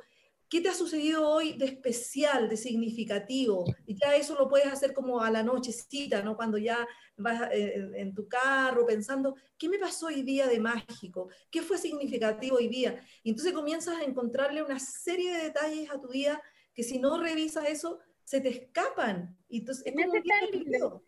¿Qué te ha sucedido hoy de especial, de significativo? Y ya eso lo puedes hacer como a la nochecita, ¿no? Cuando ya vas eh, en tu carro pensando, ¿qué me pasó hoy día de mágico? ¿Qué fue significativo hoy día? Y entonces comienzas a encontrarle una serie de detalles a tu día que si no revisas eso, se te escapan. Y entonces es como lindo.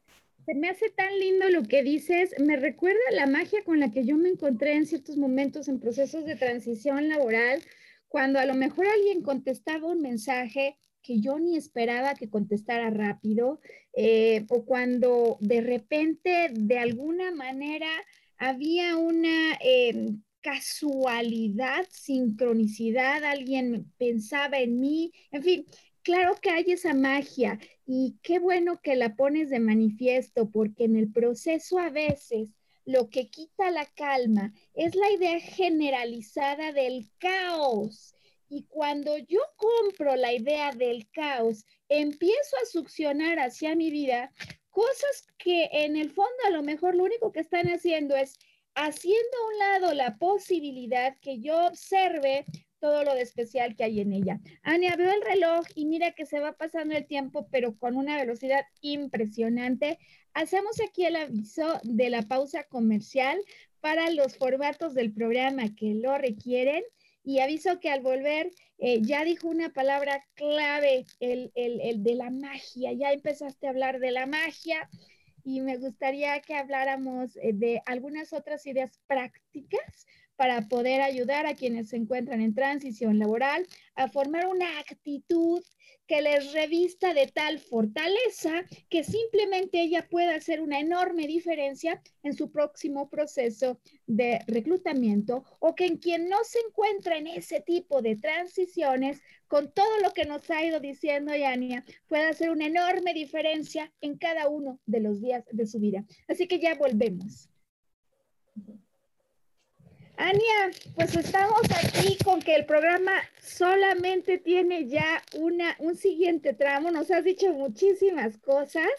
Se me hace tan lindo lo que dices. Me recuerda la magia con la que yo me encontré en ciertos momentos en procesos de transición laboral cuando a lo mejor alguien contestaba un mensaje que yo ni esperaba que contestara rápido, eh, o cuando de repente, de alguna manera, había una em, casualidad, sincronicidad, alguien pensaba en mí, en fin, claro que hay esa magia y qué bueno que la pones de manifiesto, porque en el proceso a veces lo que quita la calma es la idea generalizada del caos. Y cuando yo compro la idea del caos, empiezo a succionar hacia mi vida cosas que en el fondo a lo mejor lo único que están haciendo es haciendo a un lado la posibilidad que yo observe todo lo de especial que hay en ella. Ania, veo el reloj y mira que se va pasando el tiempo, pero con una velocidad impresionante. Hacemos aquí el aviso de la pausa comercial para los formatos del programa que lo requieren. Y aviso que al volver eh, ya dijo una palabra clave, el, el de la magia. Ya empezaste a hablar de la magia y me gustaría que habláramos eh, de algunas otras ideas prácticas para poder ayudar a quienes se encuentran en transición laboral a formar una actitud que les revista de tal fortaleza que simplemente ella pueda hacer una enorme diferencia en su próximo proceso de reclutamiento o que en quien no se encuentra en ese tipo de transiciones, con todo lo que nos ha ido diciendo Yania, pueda hacer una enorme diferencia en cada uno de los días de su vida. Así que ya volvemos. Ania, pues estamos aquí con que el programa solamente tiene ya una, un siguiente tramo. Nos has dicho muchísimas cosas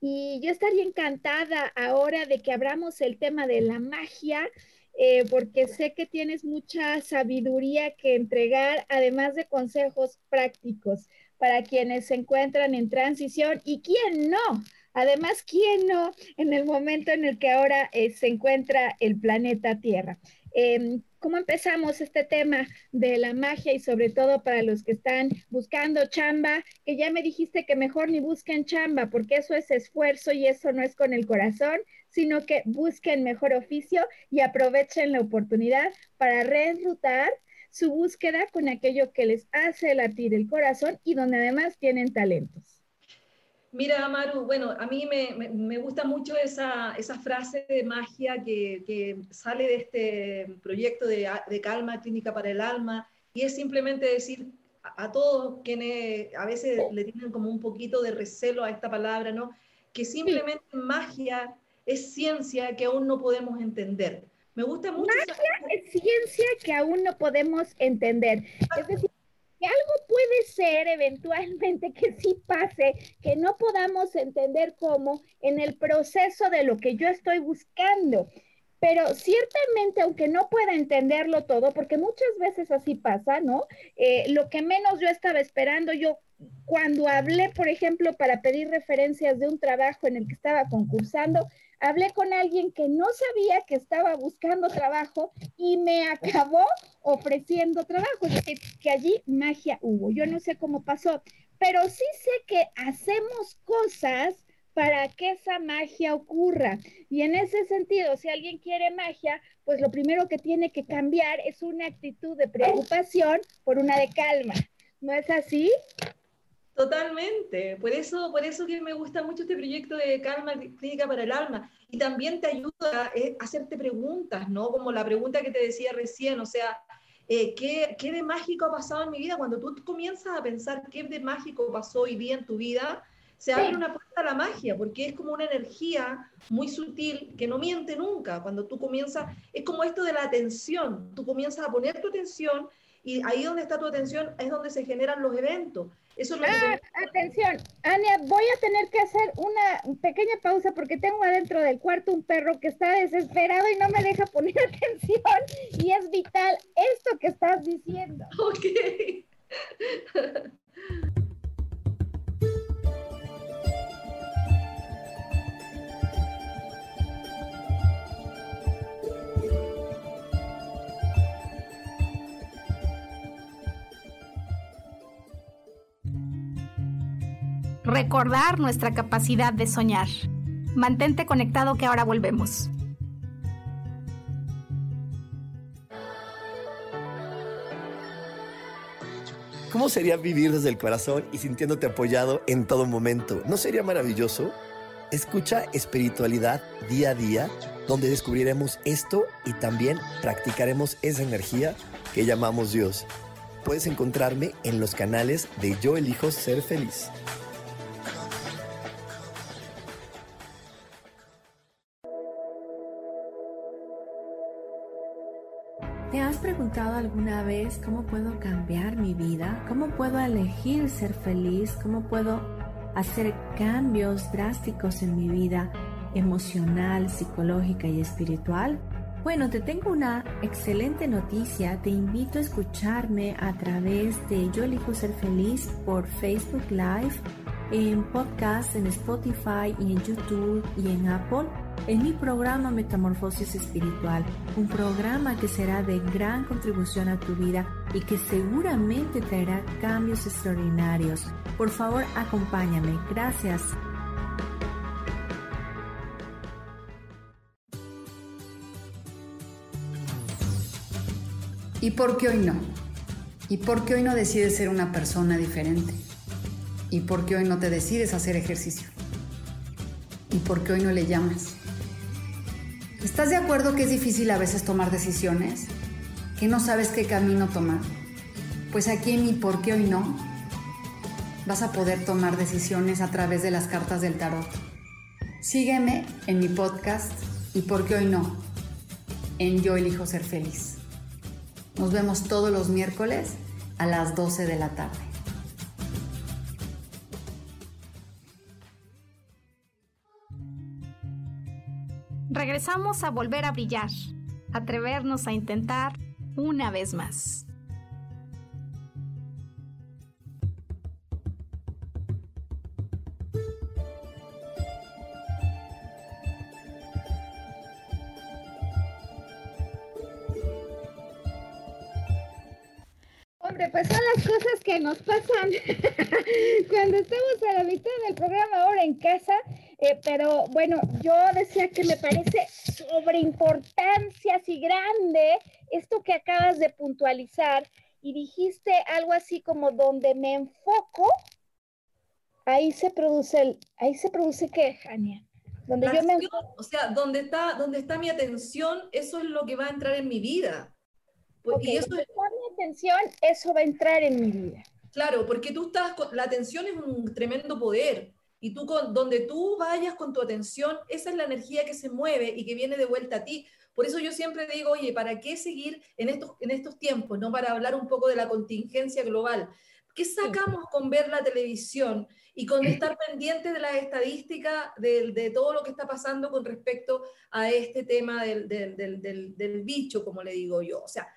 y yo estaría encantada ahora de que abramos el tema de la magia, eh, porque sé que tienes mucha sabiduría que entregar, además de consejos prácticos para quienes se encuentran en transición y quién no. Además, ¿quién no en el momento en el que ahora eh, se encuentra el planeta Tierra? Em, ¿Cómo empezamos este tema de la magia y sobre todo para los que están buscando chamba? Que ya me dijiste que mejor ni busquen chamba porque eso es esfuerzo y eso no es con el corazón, sino que busquen mejor oficio y aprovechen la oportunidad para reenrutar su búsqueda con aquello que les hace latir el corazón y donde además tienen talentos. Mira, Maru, bueno, a mí me, gusta mucho esa, frase de magia que, sale de este proyecto de, Calma Clínica para el Alma, y es simplemente decir a, todos quienes a veces le tienen como un poquito de recelo a esta palabra, ¿no? Que simplemente magia es ciencia que aún no podemos entender. Me gusta mucho. Magia es ciencia que aún no podemos entender. Es decir, que algo puede ser eventualmente que sí pase, que no podamos entender cómo en el proceso de lo que yo estoy buscando. Pero ciertamente, aunque no pueda entenderlo todo, porque muchas veces así pasa, ¿no? Eh, lo que menos yo estaba esperando, yo cuando hablé, por ejemplo, para pedir referencias de un trabajo en el que estaba concursando, hablé con alguien que no sabía que estaba buscando trabajo y me acabó ofreciendo trabajo. Es que allí magia hubo. Yo no sé cómo pasó, pero sí sé que hacemos cosas para que esa magia ocurra. Y en ese sentido, si alguien quiere magia, pues lo primero que tiene que cambiar es una actitud de preocupación por una de calma. ¿No es así? Totalmente, por eso, por eso que me gusta mucho este proyecto de Calma Clínica para el Alma. Y también te ayuda eh, a hacerte preguntas, ¿no? Como la pregunta que te decía recién, o sea, eh, ¿qué, ¿qué, de mágico ha pasado en mi vida? Cuando tú comienzas a pensar qué de mágico pasó hoy día en tu vida, se abre una puerta a la magia, porque es como una energía muy sutil que no miente nunca. Cuando tú comienzas, es como esto de la atención, tú comienzas a poner tu atención y ahí donde está tu atención es donde se generan los eventos. Eso es lo ah, atención, Ania, voy a tener que hacer una pequeña pausa porque tengo adentro del cuarto un perro que está desesperado y no me deja poner atención y es vital esto que estás diciendo. Ok. recordar nuestra capacidad de soñar. Mantente conectado que ahora volvemos. ¿Cómo sería vivir desde el corazón y sintiéndote apoyado en todo momento? ¿No sería maravilloso? Escucha espiritualidad día a día, donde descubriremos esto y también practicaremos esa energía que llamamos Dios. Puedes encontrarme en los canales de Yo elijo ser feliz. Cómo puedo cambiar mi vida? ¿Cómo puedo elegir ser feliz? ¿Cómo puedo hacer cambios drásticos en mi vida emocional, psicológica y espiritual? Bueno, te tengo una excelente noticia. Te invito a escucharme a través de Yo elijo ser feliz por Facebook Live, en podcast, en Spotify y en YouTube y en Apple en mi programa Metamorfosis Espiritual, un programa que será de gran contribución a tu vida y que seguramente traerá cambios extraordinarios. Por favor, acompáñame. Gracias. ¿Y por qué hoy no? ¿Y por qué hoy no decides ser una persona diferente? ¿Y por qué hoy no te decides hacer ejercicio? ¿Y por qué hoy no le llamas? ¿Estás de acuerdo que es difícil a veces tomar decisiones? ¿Que no sabes qué camino tomar? Pues aquí en mi por qué hoy no vas a poder tomar decisiones a través de las cartas del tarot. Sígueme en mi podcast y por qué hoy no en Yo elijo ser feliz. Nos vemos todos los miércoles a las 12 de la tarde. Regresamos a volver a brillar, atrevernos a intentar una vez más. Hombre, pues son las cosas que nos pasan cuando estamos a la mitad del programa ahora en casa eh, pero bueno, yo decía que me parece sobre importancia así grande esto que acabas de puntualizar y dijiste algo así como donde me enfoco, ahí se produce el, ahí se produce qué, Jania? Donde yo me o sea, donde está, donde está mi atención, eso es lo que va a entrar en mi vida. Pues, y eso donde está mi atención, eso va a entrar en mi vida. Claro, porque tú estás, la atención es un tremendo poder. Y tú, con, donde tú vayas con tu atención, esa es la energía que se mueve y que viene de vuelta a ti. Por eso yo siempre digo, oye, ¿para qué seguir en estos, en estos tiempos? ¿no? Para hablar un poco de la contingencia global. ¿Qué sacamos con ver la televisión y con estar pendiente de las estadísticas de, de, todo lo que está pasando con respecto a este tema del, del, del, del, bicho, como le digo yo? O sea,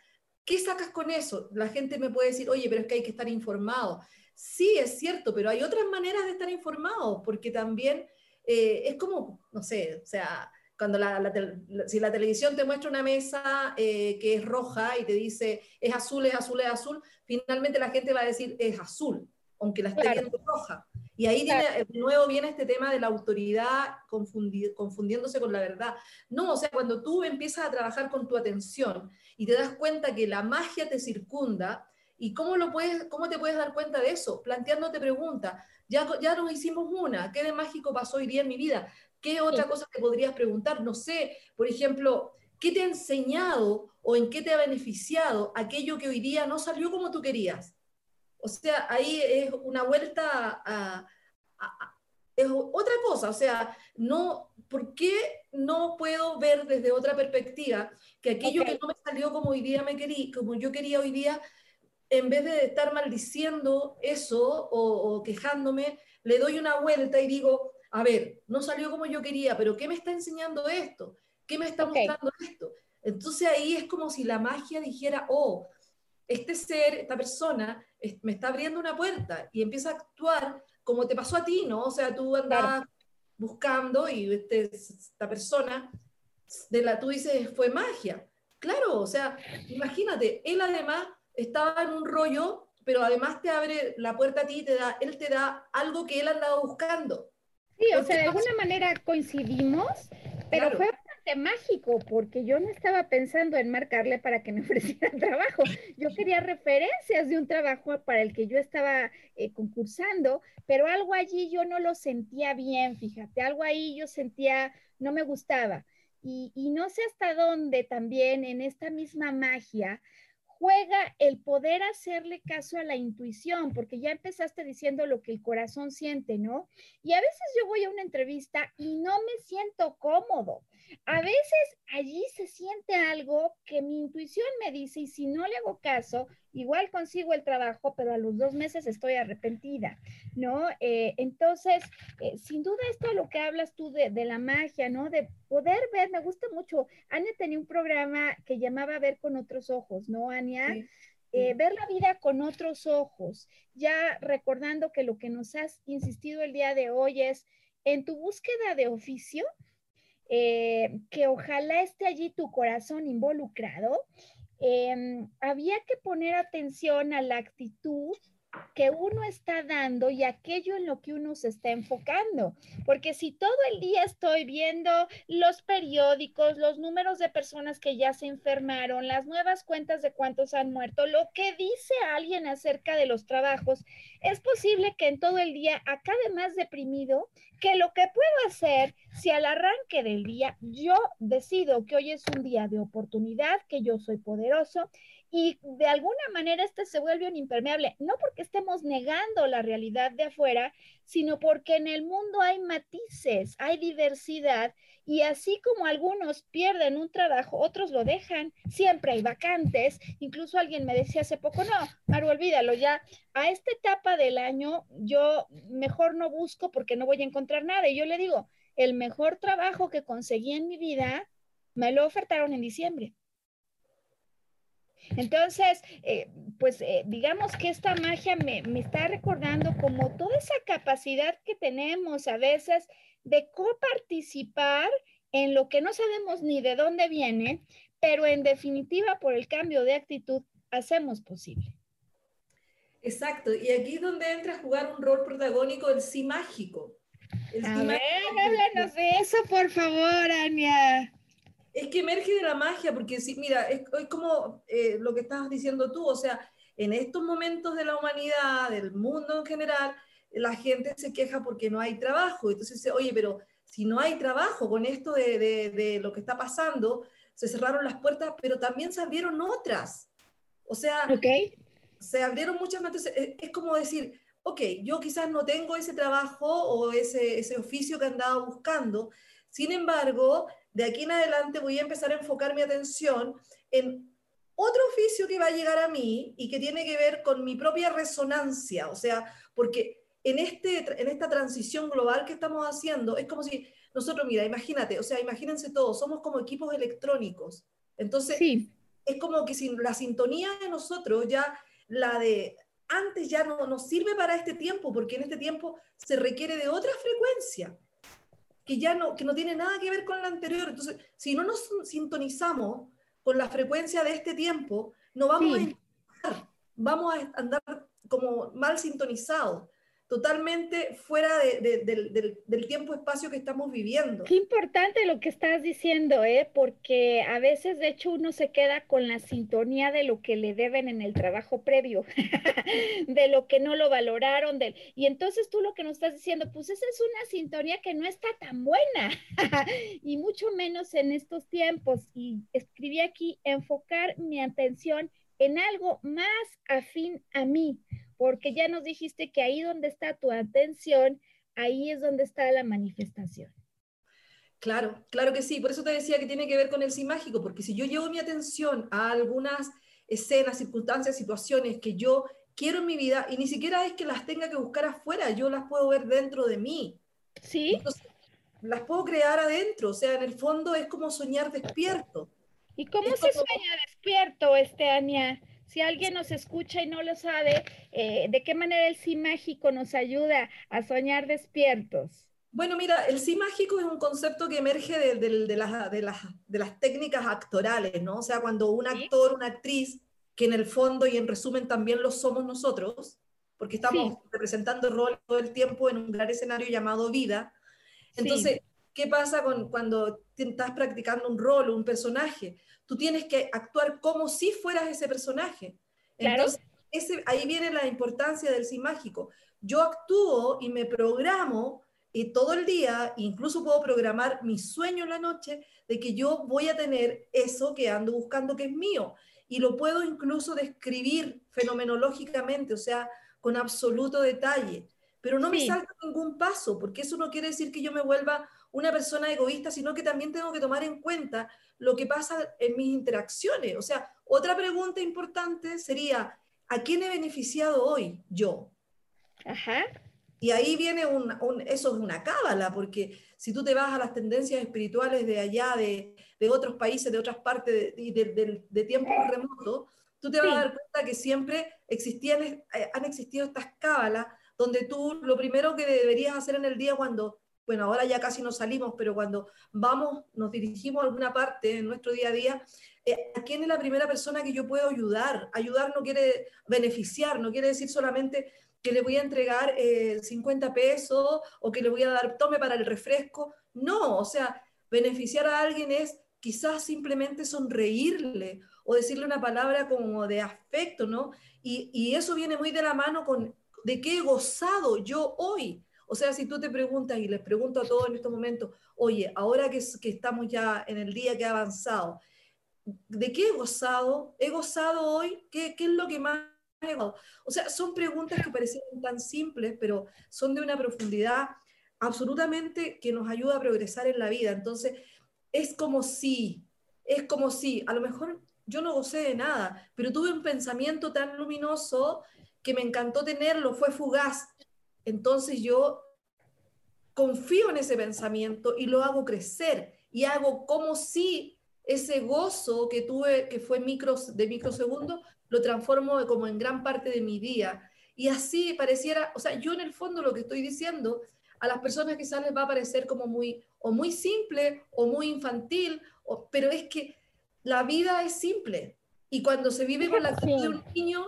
¿qué sacas con eso? La gente me puede decir, oye, pero es que hay que estar informado. Sí, es cierto, pero hay otras maneras de estar informados, porque también eh, es como, no sé, o sea, cuando la, si la televisión te muestra una mesa eh, que es roja y te dice es azul, es azul, es azul, finalmente la gente va a decir es azul, aunque la esté viendo roja. Y ahí de nuevo viene este tema de la autoridad confundiéndose con la verdad. No, o sea, cuando tú empiezas a trabajar con tu atención y te das cuenta que la magia te circunda, ¿Y cómo, lo puedes, cómo te puedes dar cuenta de eso? Planteándote preguntas. Ya, ya nos hicimos una. ¿Qué de mágico pasó hoy día en mi vida? ¿Qué otra cosa te podrías preguntar? No sé, por ejemplo, ¿qué te ha enseñado o en qué te ha beneficiado aquello que hoy día no salió como tú querías? O sea, ahí es una vuelta a, es otra cosa, o sea, no, ¿por qué no puedo ver desde otra perspectiva que aquello que no me salió como hoy día me quería, como yo quería hoy día, en vez de estar maldiciendo eso o, quejándome, le doy una vuelta y digo, a ver, no salió como yo quería, pero ¿qué me está enseñando esto? ¿Qué me está mostrando esto? Entonces ahí es como si la magia dijera, oh, este ser, esta persona, me está abriendo una puerta y empieza a actuar como te pasó a ti, ¿no? O sea, tú andabas buscando y este, esta persona, de la, tú dices, fue magia. Claro, o sea, imagínate, él además estaba en un rollo, pero además te abre la puerta a ti, te da, él te da algo que él andaba buscando. Sí, o sea, de alguna manera coincidimos, pero fue bastante mágico porque yo no estaba pensando en marcarle para que me ofreciera trabajo. Yo quería referencias de un trabajo para el que yo estaba eh, concursando, pero algo allí yo no lo sentía bien, fíjate, algo ahí yo sentía, no me gustaba. Y, y no sé hasta dónde también en esta misma magia juega el poder hacerle caso a la intuición, porque ya empezaste diciendo lo que el corazón siente, ¿no? Y a veces yo voy a una entrevista y no me siento cómodo. A veces allí se siente algo que mi intuición me dice y si no le hago caso, igual consigo el trabajo, pero a los dos meses estoy arrepentida, ¿no? Eh, entonces, eh, sin duda esto lo que hablas tú de, la magia, ¿no? De poder ver, me gusta mucho. Ania tenía un programa que llamaba Ver con otros ojos, ¿no, Ania? Eh, ver la vida con otros ojos, ya recordando que lo que nos has insistido el día de hoy es en tu búsqueda de oficio, que ojalá esté allí tu corazón involucrado Em, había que poner atención a la actitud que uno está dando y aquello en lo que uno se está enfocando. Porque si todo el día estoy viendo los periódicos, los números de personas que ya se enfermaron, las nuevas cuentas de cuántos han muerto, lo que dice alguien acerca de los trabajos, es posible que en todo el día acabe más deprimido que lo que puedo hacer si al arranque del día yo decido que hoy es un día de oportunidad, que yo soy poderoso y de alguna manera este se vuelve un impermeable, no porque estemos negando la realidad de afuera, sino porque en el mundo hay matices, hay diversidad y así como algunos pierden un trabajo, otros lo dejan, siempre hay vacantes, incluso alguien me decía hace poco, no, Maru, olvídalo ya, a esta etapa del año yo mejor no busco porque no voy a encontrar nada y yo le digo, el mejor trabajo que conseguí en mi vida me lo ofertaron en diciembre entonces, eh, pues eh, digamos que esta magia me, me, está recordando como toda esa capacidad que tenemos a veces de coparticipar en lo que no sabemos ni de dónde viene, pero en definitiva por el cambio de actitud hacemos posible. Exacto, y aquí es donde entra a jugar un rol protagónico el sí mágico. a ver, háblanos de eso, por favor, Ania. Es que emerge de la magia, porque sí, mira, es, como eh, lo que estabas diciendo tú, o sea, en estos momentos de la humanidad, del mundo en general, la gente se queja porque no hay trabajo. Entonces dice, oye, pero si no hay trabajo con esto de, de, lo que está pasando, se cerraron las puertas, pero también se abrieron otras. O sea, se abrieron muchas más. Entonces, es como decir, ok, yo quizás no tengo ese trabajo o ese, ese oficio que andaba buscando, sin embargo, de aquí en adelante voy a empezar a enfocar mi atención en otro oficio que va a llegar a mí y que tiene que ver con mi propia resonancia, o sea, porque en, este, en esta transición global que estamos haciendo, es como si nosotros, mira, imagínate, o sea, imagínense todos, somos como equipos electrónicos. Entonces, es como que si la sintonía de nosotros ya, la de antes ya no nos sirve para este tiempo, porque en este tiempo se requiere de otra frecuencia que ya no, que no tiene nada que ver con la anterior. Entonces, si no nos sintonizamos con la frecuencia de este tiempo, no vamos a vamos a andar como mal sintonizados. Totalmente fuera del, tiempo-espacio que estamos viviendo. Qué importante lo que estás diciendo, ¿eh? porque a veces de hecho uno se queda con la sintonía de lo que le deben en el trabajo previo, de lo que no lo valoraron, de... y entonces tú lo que nos estás diciendo, pues esa es una sintonía que no está tan buena, y mucho menos en estos tiempos. Y escribí aquí, enfocar mi atención en algo más afín a mí porque ya nos dijiste que ahí donde está tu atención, ahí es donde está la manifestación. Claro, claro que sí. Por eso te decía que tiene que ver con el sí mágico, porque si yo llevo mi atención a algunas escenas, circunstancias, situaciones que yo quiero en mi vida y ni siquiera es que las tenga que buscar afuera, yo las puedo ver dentro de mí. Sí. las puedo crear adentro, o sea, en el fondo es como soñar despierto. ¿Y cómo se sueña despierto, este, Ania? Si alguien nos escucha y no lo sabe, eh, ¿de qué manera el sí mágico nos ayuda a soñar despiertos? Bueno, mira, el sí mágico es un concepto que emerge de, las, técnicas actorales, ¿no? O sea, cuando un actor, una actriz, que en el fondo y en resumen también lo somos nosotros, porque estamos representando rol todo el tiempo en un gran escenario llamado vida. Entonces, ¿qué pasa con, cuando estás practicando un rol, un personaje? Tú tienes que actuar como si fueras ese personaje. Entonces, ese, ahí viene la importancia del sí mágico. Yo actúo y me programo y todo el día, incluso puedo programar mi sueño en la noche de que yo voy a tener eso que ando buscando que es mío. Y lo puedo incluso describir fenomenológicamente, o sea, con absoluto detalle. Pero no me salta ningún paso, porque eso no quiere decir que yo me vuelva una persona egoísta, sino que también tengo que tomar en cuenta lo que pasa en mis interacciones. O sea, otra pregunta importante sería, ¿a quién he beneficiado hoy yo? Ajá. Y ahí viene un, eso es una cábala, porque si tú te vas a las tendencias espirituales de allá, de, otros países, de otras partes de, de, tiempos remotos, tú te vas a dar cuenta que siempre existían, eh, han existido estas cábalas donde tú lo primero que deberías hacer en el día cuando bueno, ahora ya casi no salimos, pero cuando vamos, nos dirigimos a alguna parte en nuestro día a día, eh, ¿a quién es la primera persona que yo puedo ayudar? Ayudar no quiere beneficiar, no quiere decir solamente que le voy a entregar 50 eh, pesos o que le voy a dar tome para el refresco. No, o sea, beneficiar a alguien es quizás simplemente sonreírle o decirle una palabra como de afecto, ¿no? Y, y eso viene muy de la mano con de qué he gozado yo hoy o sea, si tú te preguntas y les pregunto a todos en estos momentos, oye, ahora que, estamos ya en el día que ha avanzado, ¿de qué he gozado? ¿He gozado hoy? ¿Qué, qué es lo que más he gozado? O sea, son preguntas que parecen tan simples, pero son de una profundidad absolutamente que nos ayuda a progresar en la vida. Entonces, es como si, es como si, a lo mejor yo no gocé de nada, pero tuve un pensamiento tan luminoso que me encantó tenerlo, fue fugaz, entonces yo confío en ese pensamiento y lo hago crecer y hago como si ese gozo que tuve, que fue micros, de microsegundos, lo transformo como en gran parte de mi día. Y así pareciera, o sea, yo en el fondo lo que estoy diciendo, a las personas quizás les va a parecer como muy, o muy simple, o muy infantil, pero es que la vida es simple. Y cuando se vive con la actitud de un niño,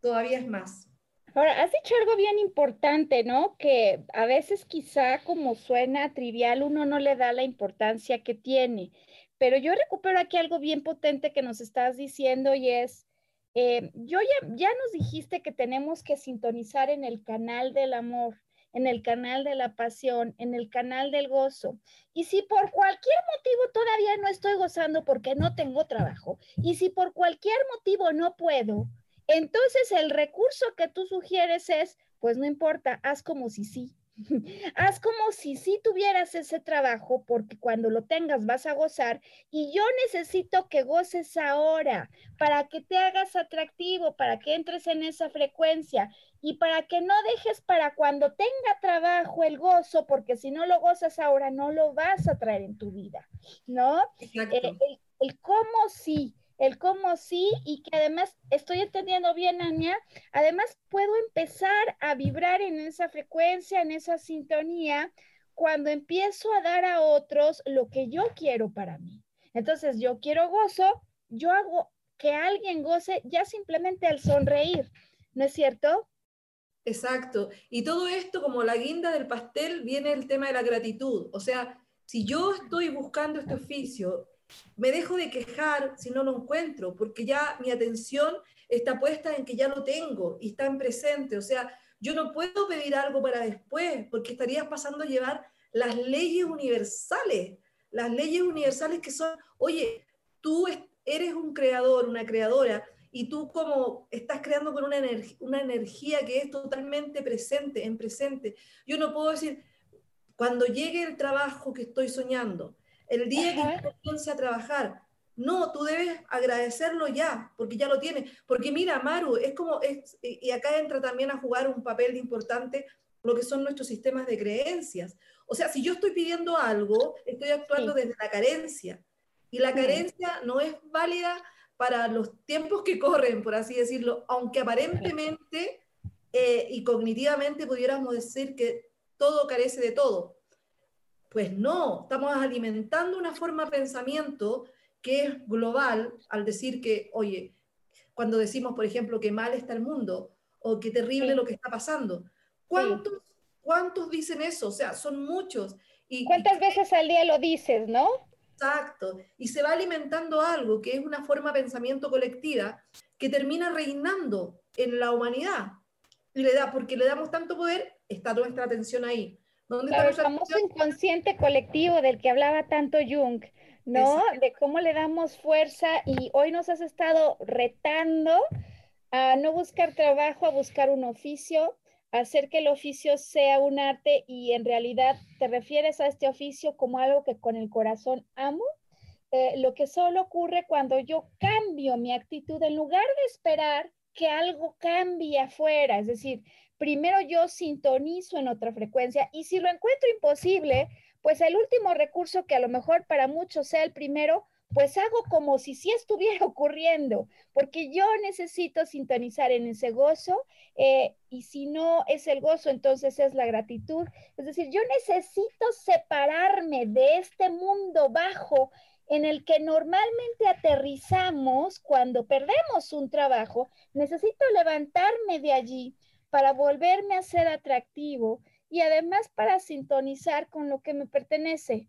todavía es más. Ahora, has dicho algo bien importante, ¿no? Que a veces quizá como suena trivial, uno no le da la importancia que tiene. Pero yo recupero aquí algo bien potente que nos estás diciendo y es, eh, yo ya, ya nos dijiste que tenemos que sintonizar en el canal del amor, en el canal de la pasión, en el canal del gozo. Y si por cualquier motivo todavía no estoy gozando porque no tengo trabajo, y si por cualquier motivo no puedo, entonces el recurso que tú sugieres es, pues no importa, haz como si sí. Haz como si sí tuvieras ese trabajo porque cuando lo tengas vas a gozar y yo necesito que goces ahora para que te hagas atractivo, para que entres en esa frecuencia y para que no dejes para cuando tenga trabajo el gozo porque si no lo gozas ahora no lo vas a traer en tu vida, ¿no? Eh, el, el cómo sí el cómo sí y que además estoy entendiendo bien, Ania, además puedo empezar a vibrar en esa frecuencia, en esa sintonía, cuando empiezo a dar a otros lo que yo quiero para mí. Entonces, yo quiero gozo, yo hago que alguien goce ya simplemente al sonreír, ¿no es cierto? Exacto. Y todo esto, como la guinda del pastel, viene el tema de la gratitud. O sea, si yo estoy buscando este oficio, me dejo de quejar si no lo encuentro, porque ya mi atención está puesta en que ya lo tengo y está en presente. O sea, yo no puedo pedir algo para después, porque estarías pasando a llevar las leyes universales, las leyes universales que son, oye, tú eres un creador, una creadora, y tú como estás creando con una, energía que es totalmente presente, en presente. Yo no puedo decir, cuando llegue el trabajo que estoy soñando, el día que comience a trabajar, no, tú debes agradecerlo ya, porque ya lo tienes. Porque mira, Maru, es como, es, y acá entra también a jugar un papel importante lo que son nuestros sistemas de creencias. O sea, si yo estoy pidiendo algo, estoy actuando desde la carencia. Y la carencia no es válida para los tiempos que corren, por así decirlo, aunque aparentemente eh, y cognitivamente pudiéramos decir que todo carece de todo. Pues no, estamos alimentando una forma de pensamiento que es global al decir que, oye, cuando decimos, por ejemplo, que mal está el mundo o que terrible lo que está pasando, ¿cuántos, ¿cuántos dicen eso? O sea, son muchos. Y, ¿Cuántas veces al día lo dices, no? Exacto. Y se va alimentando algo que es una forma de pensamiento colectiva que termina reinando en la humanidad. Y le da, porque le damos tanto poder, está nuestra atención ahí. ¿Dónde está el famoso inconsciente colectivo del que hablaba tanto Jung, ¿no? De cómo le damos fuerza y hoy nos has estado retando a no buscar trabajo, a buscar un oficio, hacer que el oficio sea un arte y en realidad te refieres a este oficio como algo que con el corazón amo, eh, lo que solo ocurre cuando yo cambio mi actitud en lugar de esperar que algo cambie afuera, es decir, primero yo sintonizo en otra frecuencia y si lo encuentro imposible, pues el último recurso que a lo mejor para muchos sea el primero, pues hago como si sí estuviera ocurriendo, porque yo necesito sintonizar en ese gozo eh, y si no es el gozo, entonces es la gratitud. Es decir, yo necesito separarme de este mundo bajo en el que normalmente aterrizamos cuando perdemos un trabajo. Necesito levantarme de allí para volverme a ser atractivo y además para sintonizar con lo que me pertenece.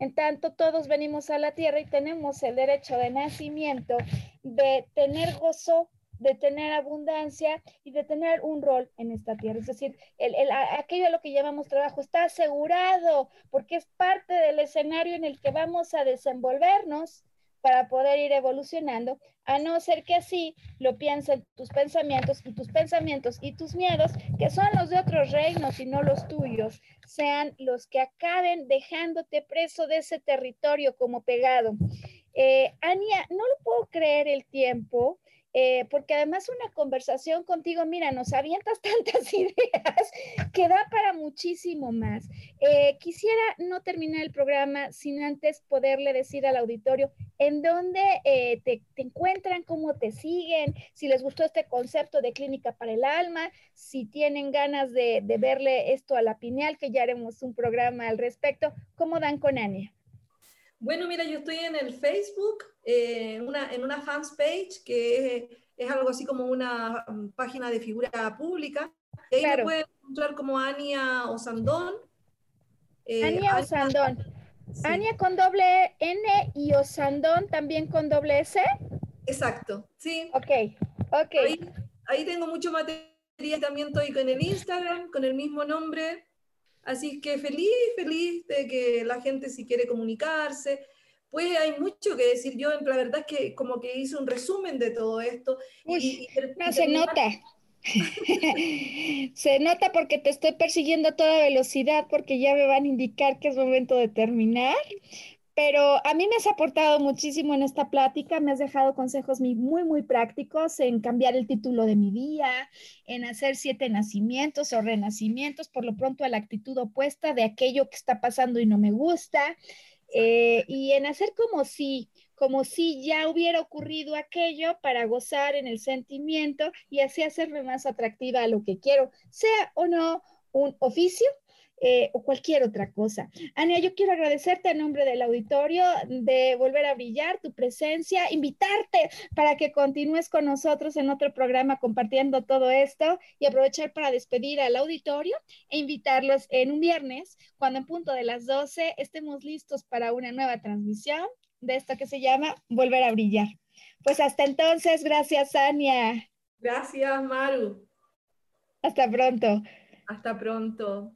En tanto, todos venimos a la tierra y tenemos el derecho de nacimiento de tener gozo, de tener abundancia y de tener un rol en esta tierra. Es decir, el, aquello a lo que llamamos trabajo está asegurado porque es parte del escenario en el que vamos a desenvolvernos para poder ir evolucionando, a no ser que así lo piensen tus pensamientos y tus pensamientos y tus miedos, que son los de otros reinos y no los tuyos, sean los que acaben dejándote preso de ese territorio como pegado. Eh, Ania, no lo puedo creer el tiempo eh, porque además una conversación contigo, mira, nos avientas tantas ideas que da para muchísimo más. Eh, quisiera no terminar el programa sin antes poderle decir al auditorio en dónde eh, te, encuentran, cómo te siguen, si les gustó este concepto de clínica para el alma, si tienen ganas de, de verle esto a la pineal, que ya haremos un programa al respecto, ¿cómo dan con Ania? Bueno, mira, yo estoy en el Facebook, eh, una, en una fans page, que es, algo así como una mm, página de figura pública. Ahí me pueden encontrar como Ania Osandón. Eh, Ania Osandón. Ania con doble N y Osandón también con doble S. Exacto, sí. Ok, ok. Ahí, ahí tengo mucho material, también estoy con el Instagram, con el mismo nombre. Así que feliz, feliz de que la gente si quiere comunicarse, pues hay mucho que decir. Yo la verdad es que como que hice un resumen de todo esto. y, no, se nota. se nota porque te estoy persiguiendo a toda velocidad porque ya me van a indicar que es momento de terminar. Pero a mí me has aportado muchísimo en esta plática, me has dejado consejos muy, muy prácticos en cambiar el título de mi día, en hacer siete nacimientos o renacimientos, por lo pronto a la actitud opuesta de aquello que está pasando y no me gusta, eh, y en hacer como si, como si ya hubiera ocurrido aquello para gozar en el sentimiento y así hacerme más atractiva a lo que quiero, sea o no un oficio eh, o cualquier otra cosa. Ania, yo quiero agradecerte a nombre del auditorio de Volver a Brillar, tu presencia, invitarte para que continúes con nosotros en otro programa compartiendo todo esto y aprovechar para despedir al auditorio e invitarlos en un viernes, cuando en punto de las 12 estemos listos para una nueva transmisión de esto que se llama Volver a Brillar. Pues hasta entonces, gracias, Ania. Gracias, Maru. Hasta pronto. Hasta pronto.